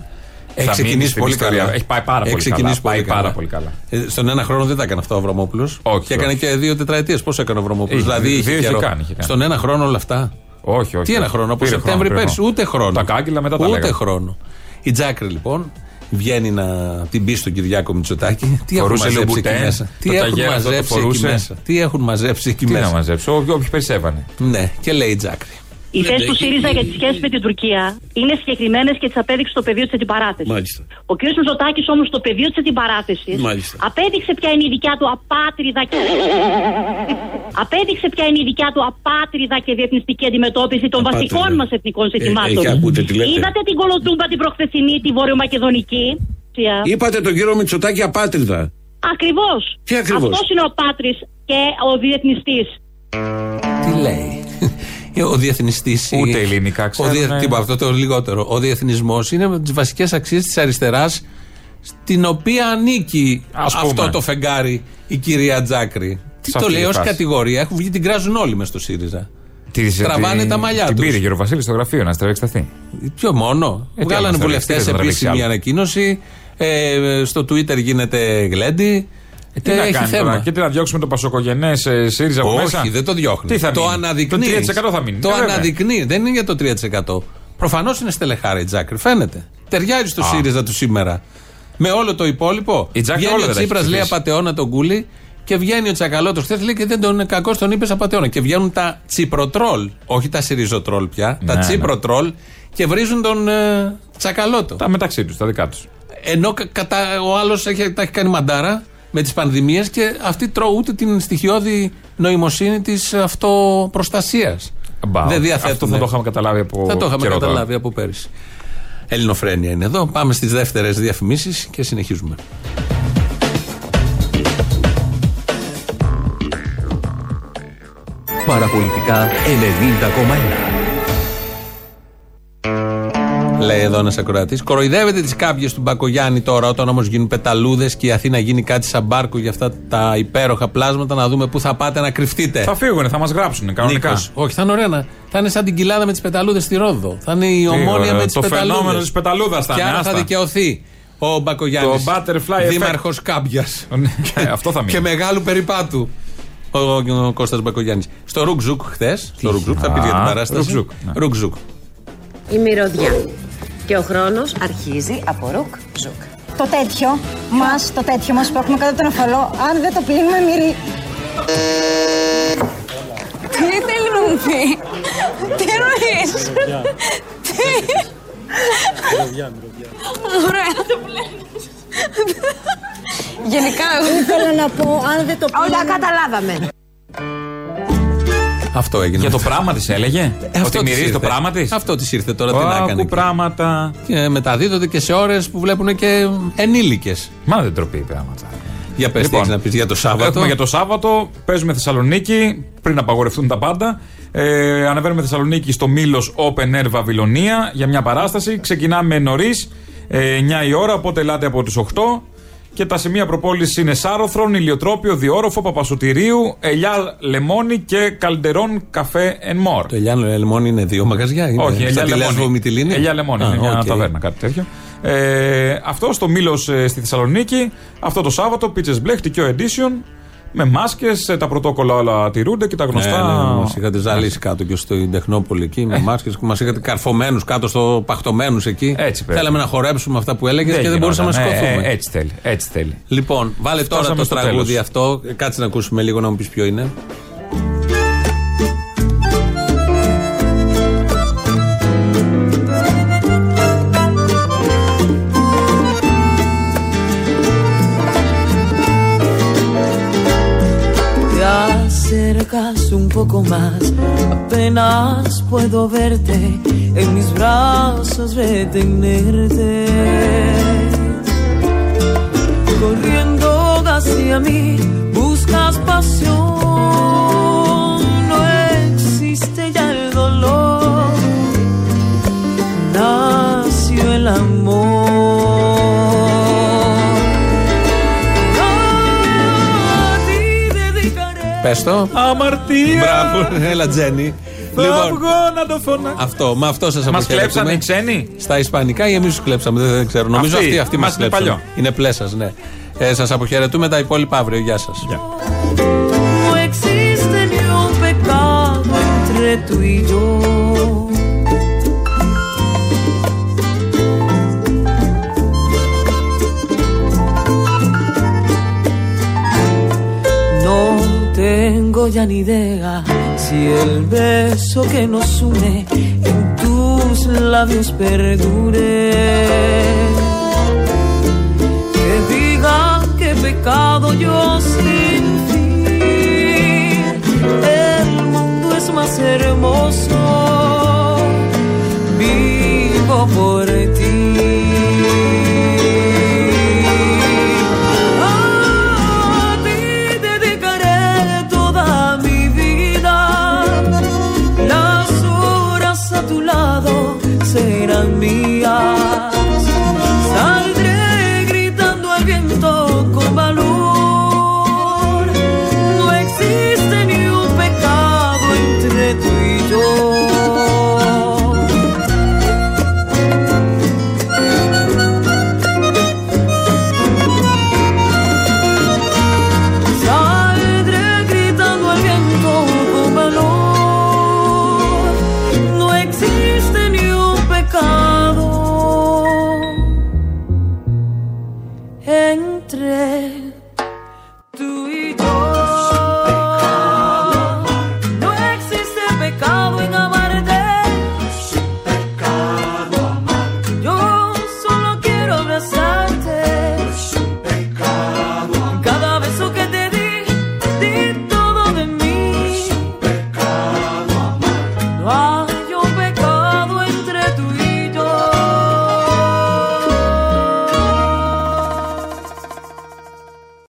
Έχει θα μείνει ξεκινήσει στην πολύ ιστορία. καλά. Έχει πάει πάρα Έχει πολύ καλά. ξεκινήσει Πάει πολύ πάρα καλά. πολύ καλά. Ε, στον ένα χρόνο δεν τα έκανε αυτό ο Αβραμόπουλος. Όχι, Και έκανε όχι. και δύο τετραετίες. Πώς έκανε ο Αβραμόπουλος; Είχε, Δηλαδή δύο είχε είχε καιρό. κάνει, είχε κάνει. Στον ένα χρόνο όλα αυτά. Όχι, όχι. Τι ένα όχι. χρόνο, από Πήρε Σεπτέμβρη χρόνο, πέρσι, πήρε ούτε χρόνο. Τα κάγκελα μετά τα Ούτε λέγαμε. χρόνο. Η Τζάκρη λοιπόν βγαίνει να την πει στον Κυριάκο Μητσοτάκη. Τι έχουν Φορούσε μαζέψει εκεί λεμπουτέν, μέσα; το Τι έχουν ταγέρα αυτό το μαζέψει εκεί φορούσε. μέσα; Τι έχουν μαζέψει εκεί Τι μέσα; να μαζέψω, ό- όποιοι περισσεύανε. Ναι, και λέει η Τζάκρη. Οι θέσει του ΣΥΡΙΖΑ για τη σχέση με την Τουρκία είναι συγκεκριμένες και τις απέδειξε στο πεδίο της αντιπαράθεσης. Μάλιστα. Ο κ. Μητσοτάκης όμως στο πεδίο της αντιπαράθεσης Μάλιστα. απέδειξε ποια είναι η δικιά του απάτριδα και. [laughs] απέδειξε ποια είναι η δικιά του απάτριδα και διεθνιστική αντιμετώπιση των Απάτριδα. βασικών μας εθνικών ζητημάτων. ε, ακούτε τι λέτε. Είδατε την κολοτούμπα την προχθεσινή, τη βορειομακεδονική; Είπατε τον κύριο Μητσοτάκη απάτριδα. Ακριβώς. Τι ακριβώς; Αυτός είναι ο πάτρης και ο διεθνιστής. Τι λέει; Ο διεθνιστής. Ούτε ελληνικά ξέρουνε. Τίποτα, αυτό το λιγότερο. Ο διεθνισμός είναι με τις βασικές αξίες της αριστεράς, στην οποία ανήκει Ας πούμε. αυτό το φεγγάρι η κυρία Τζάκρη. Τι Σε το αυτή λέει τη ως φάση. κατηγορία. Έχουν βγει, την κράζουν όλοι μες στο ΣΥΡΙΖΑ. Τη- Τραβάνε τη- τα μαλλιά Την τους. πήρε γύρω Βασίλης στο γραφείο να στραβεξταθεί. Ποιο μόνο. Ε, τι Βγάλανε άλλο θα βουλευτές ρίξει, δεν θα ρίξει επίσημη άλλο. ανακοίνωση. Ε, στο Twitter γίνεται γλέντι. Ε, Τι Ε, να έχει κάνει θέμα. τώρα, και τι να διώξουμε το πασοκογενές ΣΥΡΙΖΑ από Όχι, μέσα; δεν το διώχνει. Τι θα το μείνει; αναδεικνύεις. Το 3% θα μείνει. Το Ε, βέβαια. αναδεικνύει. Δεν είναι για το 3%. Προφανώς είναι στελεχάρη η Τζάκρη. Φαίνεται. Ταιριάζει στο Α. ΣΥΡΙΖΑ του σήμερα. Με όλο το υπόλοιπο. Η Τζάκρη βγαίνει όλα ο δεν τα έχει Τσίπρας, λέει ψηφίσει. απαταιώνα τον κούλι και βγαίνει ο Τσακαλώτος χθες λέει και δεν τον κακό τον είπε απαταιώνα. Και βγαίνουν τα τσιπροτρόλ, όχι τα σιριζοτρόλ πια, τα Ναι, τσιπροτρόλ και βρίζουν τον ε, Τσακαλώτο. Τα μεταξύ τους, τα δικά τους. Ενώ κα- κατά, ο άλλος τα έχει κάνει μαντάρα με τις πανδημίες και αυτοί τρώουν ούτε την στοιχειώδη νοημοσύνη της αυτοπροστασίας. Δεν διαθέτουν. Αυτό θα το είχαμε καταλάβει από Θα το είχαμε καιρό τώρα. καταλάβει από πέρυσι. Ελληνοφρένια είναι εδώ. Πάμε στις δεύτερες διαφημίσεις και συνεχίζουμε. Παραπολιτικά 90,1. Λέει εδώ ένας ακροατής. Κοροϊδεύετε τις κάποιε του Μπακογιάννη τώρα, όταν όμως γίνουν πεταλούδες και η Αθήνα γίνει κάτι σαν μπάρκο για αυτά τα υπέροχα πλάσματα, να δούμε πού θα πάτε να κρυφτείτε. Θα φύγουν, θα μας γράψουν κανονικά. Νίκος. Όχι, θα είναι ωραία να. Θα είναι σαν την κοιλάδα με τις πεταλούδες στη Ρόδο. Θα είναι η ομόνια ωραία. με τις Το πεταλούδες. φαινόμενο της πεταλούδας θα Και είναι, άρα θα άστα. δικαιωθεί ο Μπακογιάννης. Το butterfly effect. Δήμαρχος Κάμπιας. Ε, Αυτό θα μείνει. και μεγάλου περιπάτου. Ο, ο Κώστας Μπακογιάννης. Στο Ρουκζουκ χθες. Στο Ρουκζουκ, θα πεις για την Α, παράσταση. Ρουκζουκ, ναι. Ρουκζουκ. Η μυρωδιά. Και ο χρόνος αρχίζει από ρουκ ζουκ. Το τέτοιο μας, το τέτοιο μας που έχουμε κάτω τον αφαλό, αν δεν το πλύνουμε μυρί. Τι θέλει να μου πει. Τι εννοείς; Τι; Ωραία, το πλένεις. Γενικά, εγώ ήθελα να πω, αν δεν το πλύνουμε... Όλα καταλάβαμε. Αυτό έγινε. Για το πράγμα της έλεγε; Ε, Ότι της μυρίζει το ήρθε. πράγμα της; Αυτό της ήρθε τώρα, τι να Άκου κάνει. πράγματα. Και μεταδίδονται και σε ώρες που βλέπουν και ενήλικες. Μα δεν τροπεί πράγματα. Για πες τι Λοιπόν, έχεις να πεις για το Σάββατο. Έχουμε για το Σάββατο. Παίζουμε Θεσσαλονίκη πριν απαγορευτούν τα πάντα. Ε, ανεβαίνουμε Θεσσαλονίκη στο Μήλος Open Air Βαβυλωνία για μια παράσταση. Ξεκινάμε νωρίς, ε, 9 η ώρα, οπότε ελάτε από τις 8. Και τα σημεία προπόλησης είναι Σάρωθρον, Ηλιοτρόπιο, Διόροφο, Παπασωτηρίου, Ελιά Λεμόνι και Καλντερόν Cafe n' More. Το Ελιά Λεμόνι είναι δύο μαγαζιά. Είναι Όχι, στα Ελιά τη Λέσβο Λεμόνι. Μυτιλήνη. Ελιά Λεμόνι, Α, είναι μια οκ. ταβέρνα, κάτι τέτοιο. Ε, αυτό στο Μύλος στη Θεσσαλονίκη. Αυτό το Σάββατο, πίτσες μπλε, χτικιό edition. Με μάσκες, τα πρωτόκολλα όλα τηρούνται και τα γνωστά. Ναι, ναι, μας είχατε ζαλίσει κάτω και στην Τεχνόπολη εκεί με μάσκες που μας είχατε καρφωμένους κάτω στο πακτωμένους εκεί. Έτσι πρέπει. Θέλαμε να χορέψουμε αυτά που έλεγες και δεν γινόταν. μπορούσαμε να Ε, σηκωθούμε. ε, έτσι θέλει. Έτσι θέλει. Λοιπόν, βάλε τώρα Φτάσαμε το στο τραγούδι τέλος. αυτό. Ε, Κάτσε να ακούσουμε λίγο να μου πεις ποιο είναι. Un poco más, apenas puedo verte, en mis brazos retenerte. Corriendo hacia mí, Πες το. Αμαρτία. Μπράβο, έλα Τζένι. Θα Λοιπόν. βγω να το φωνάξω. Αυτό, με αυτό σας Μας κλέψανε αποχαιρετούμε. οι ξένοι. Στα Ισπανικά ή εμείς τους κλέψαμε, δεν, δεν ξέρω. Νομίζω Αυτοί. αυτοί, αυτοί μας Μας είναι κλέψανε. παλιό. Είναι πλέσα, ναι. Ε, σας αποχαιρετούμε τα υπόλοιπα αύριο. Γεια σας. No tengo ya ni idea si el beso que nos une en tus labios perdure. Que digan que pecado yo sin ti. El mundo es más hermoso. Vivo por ti.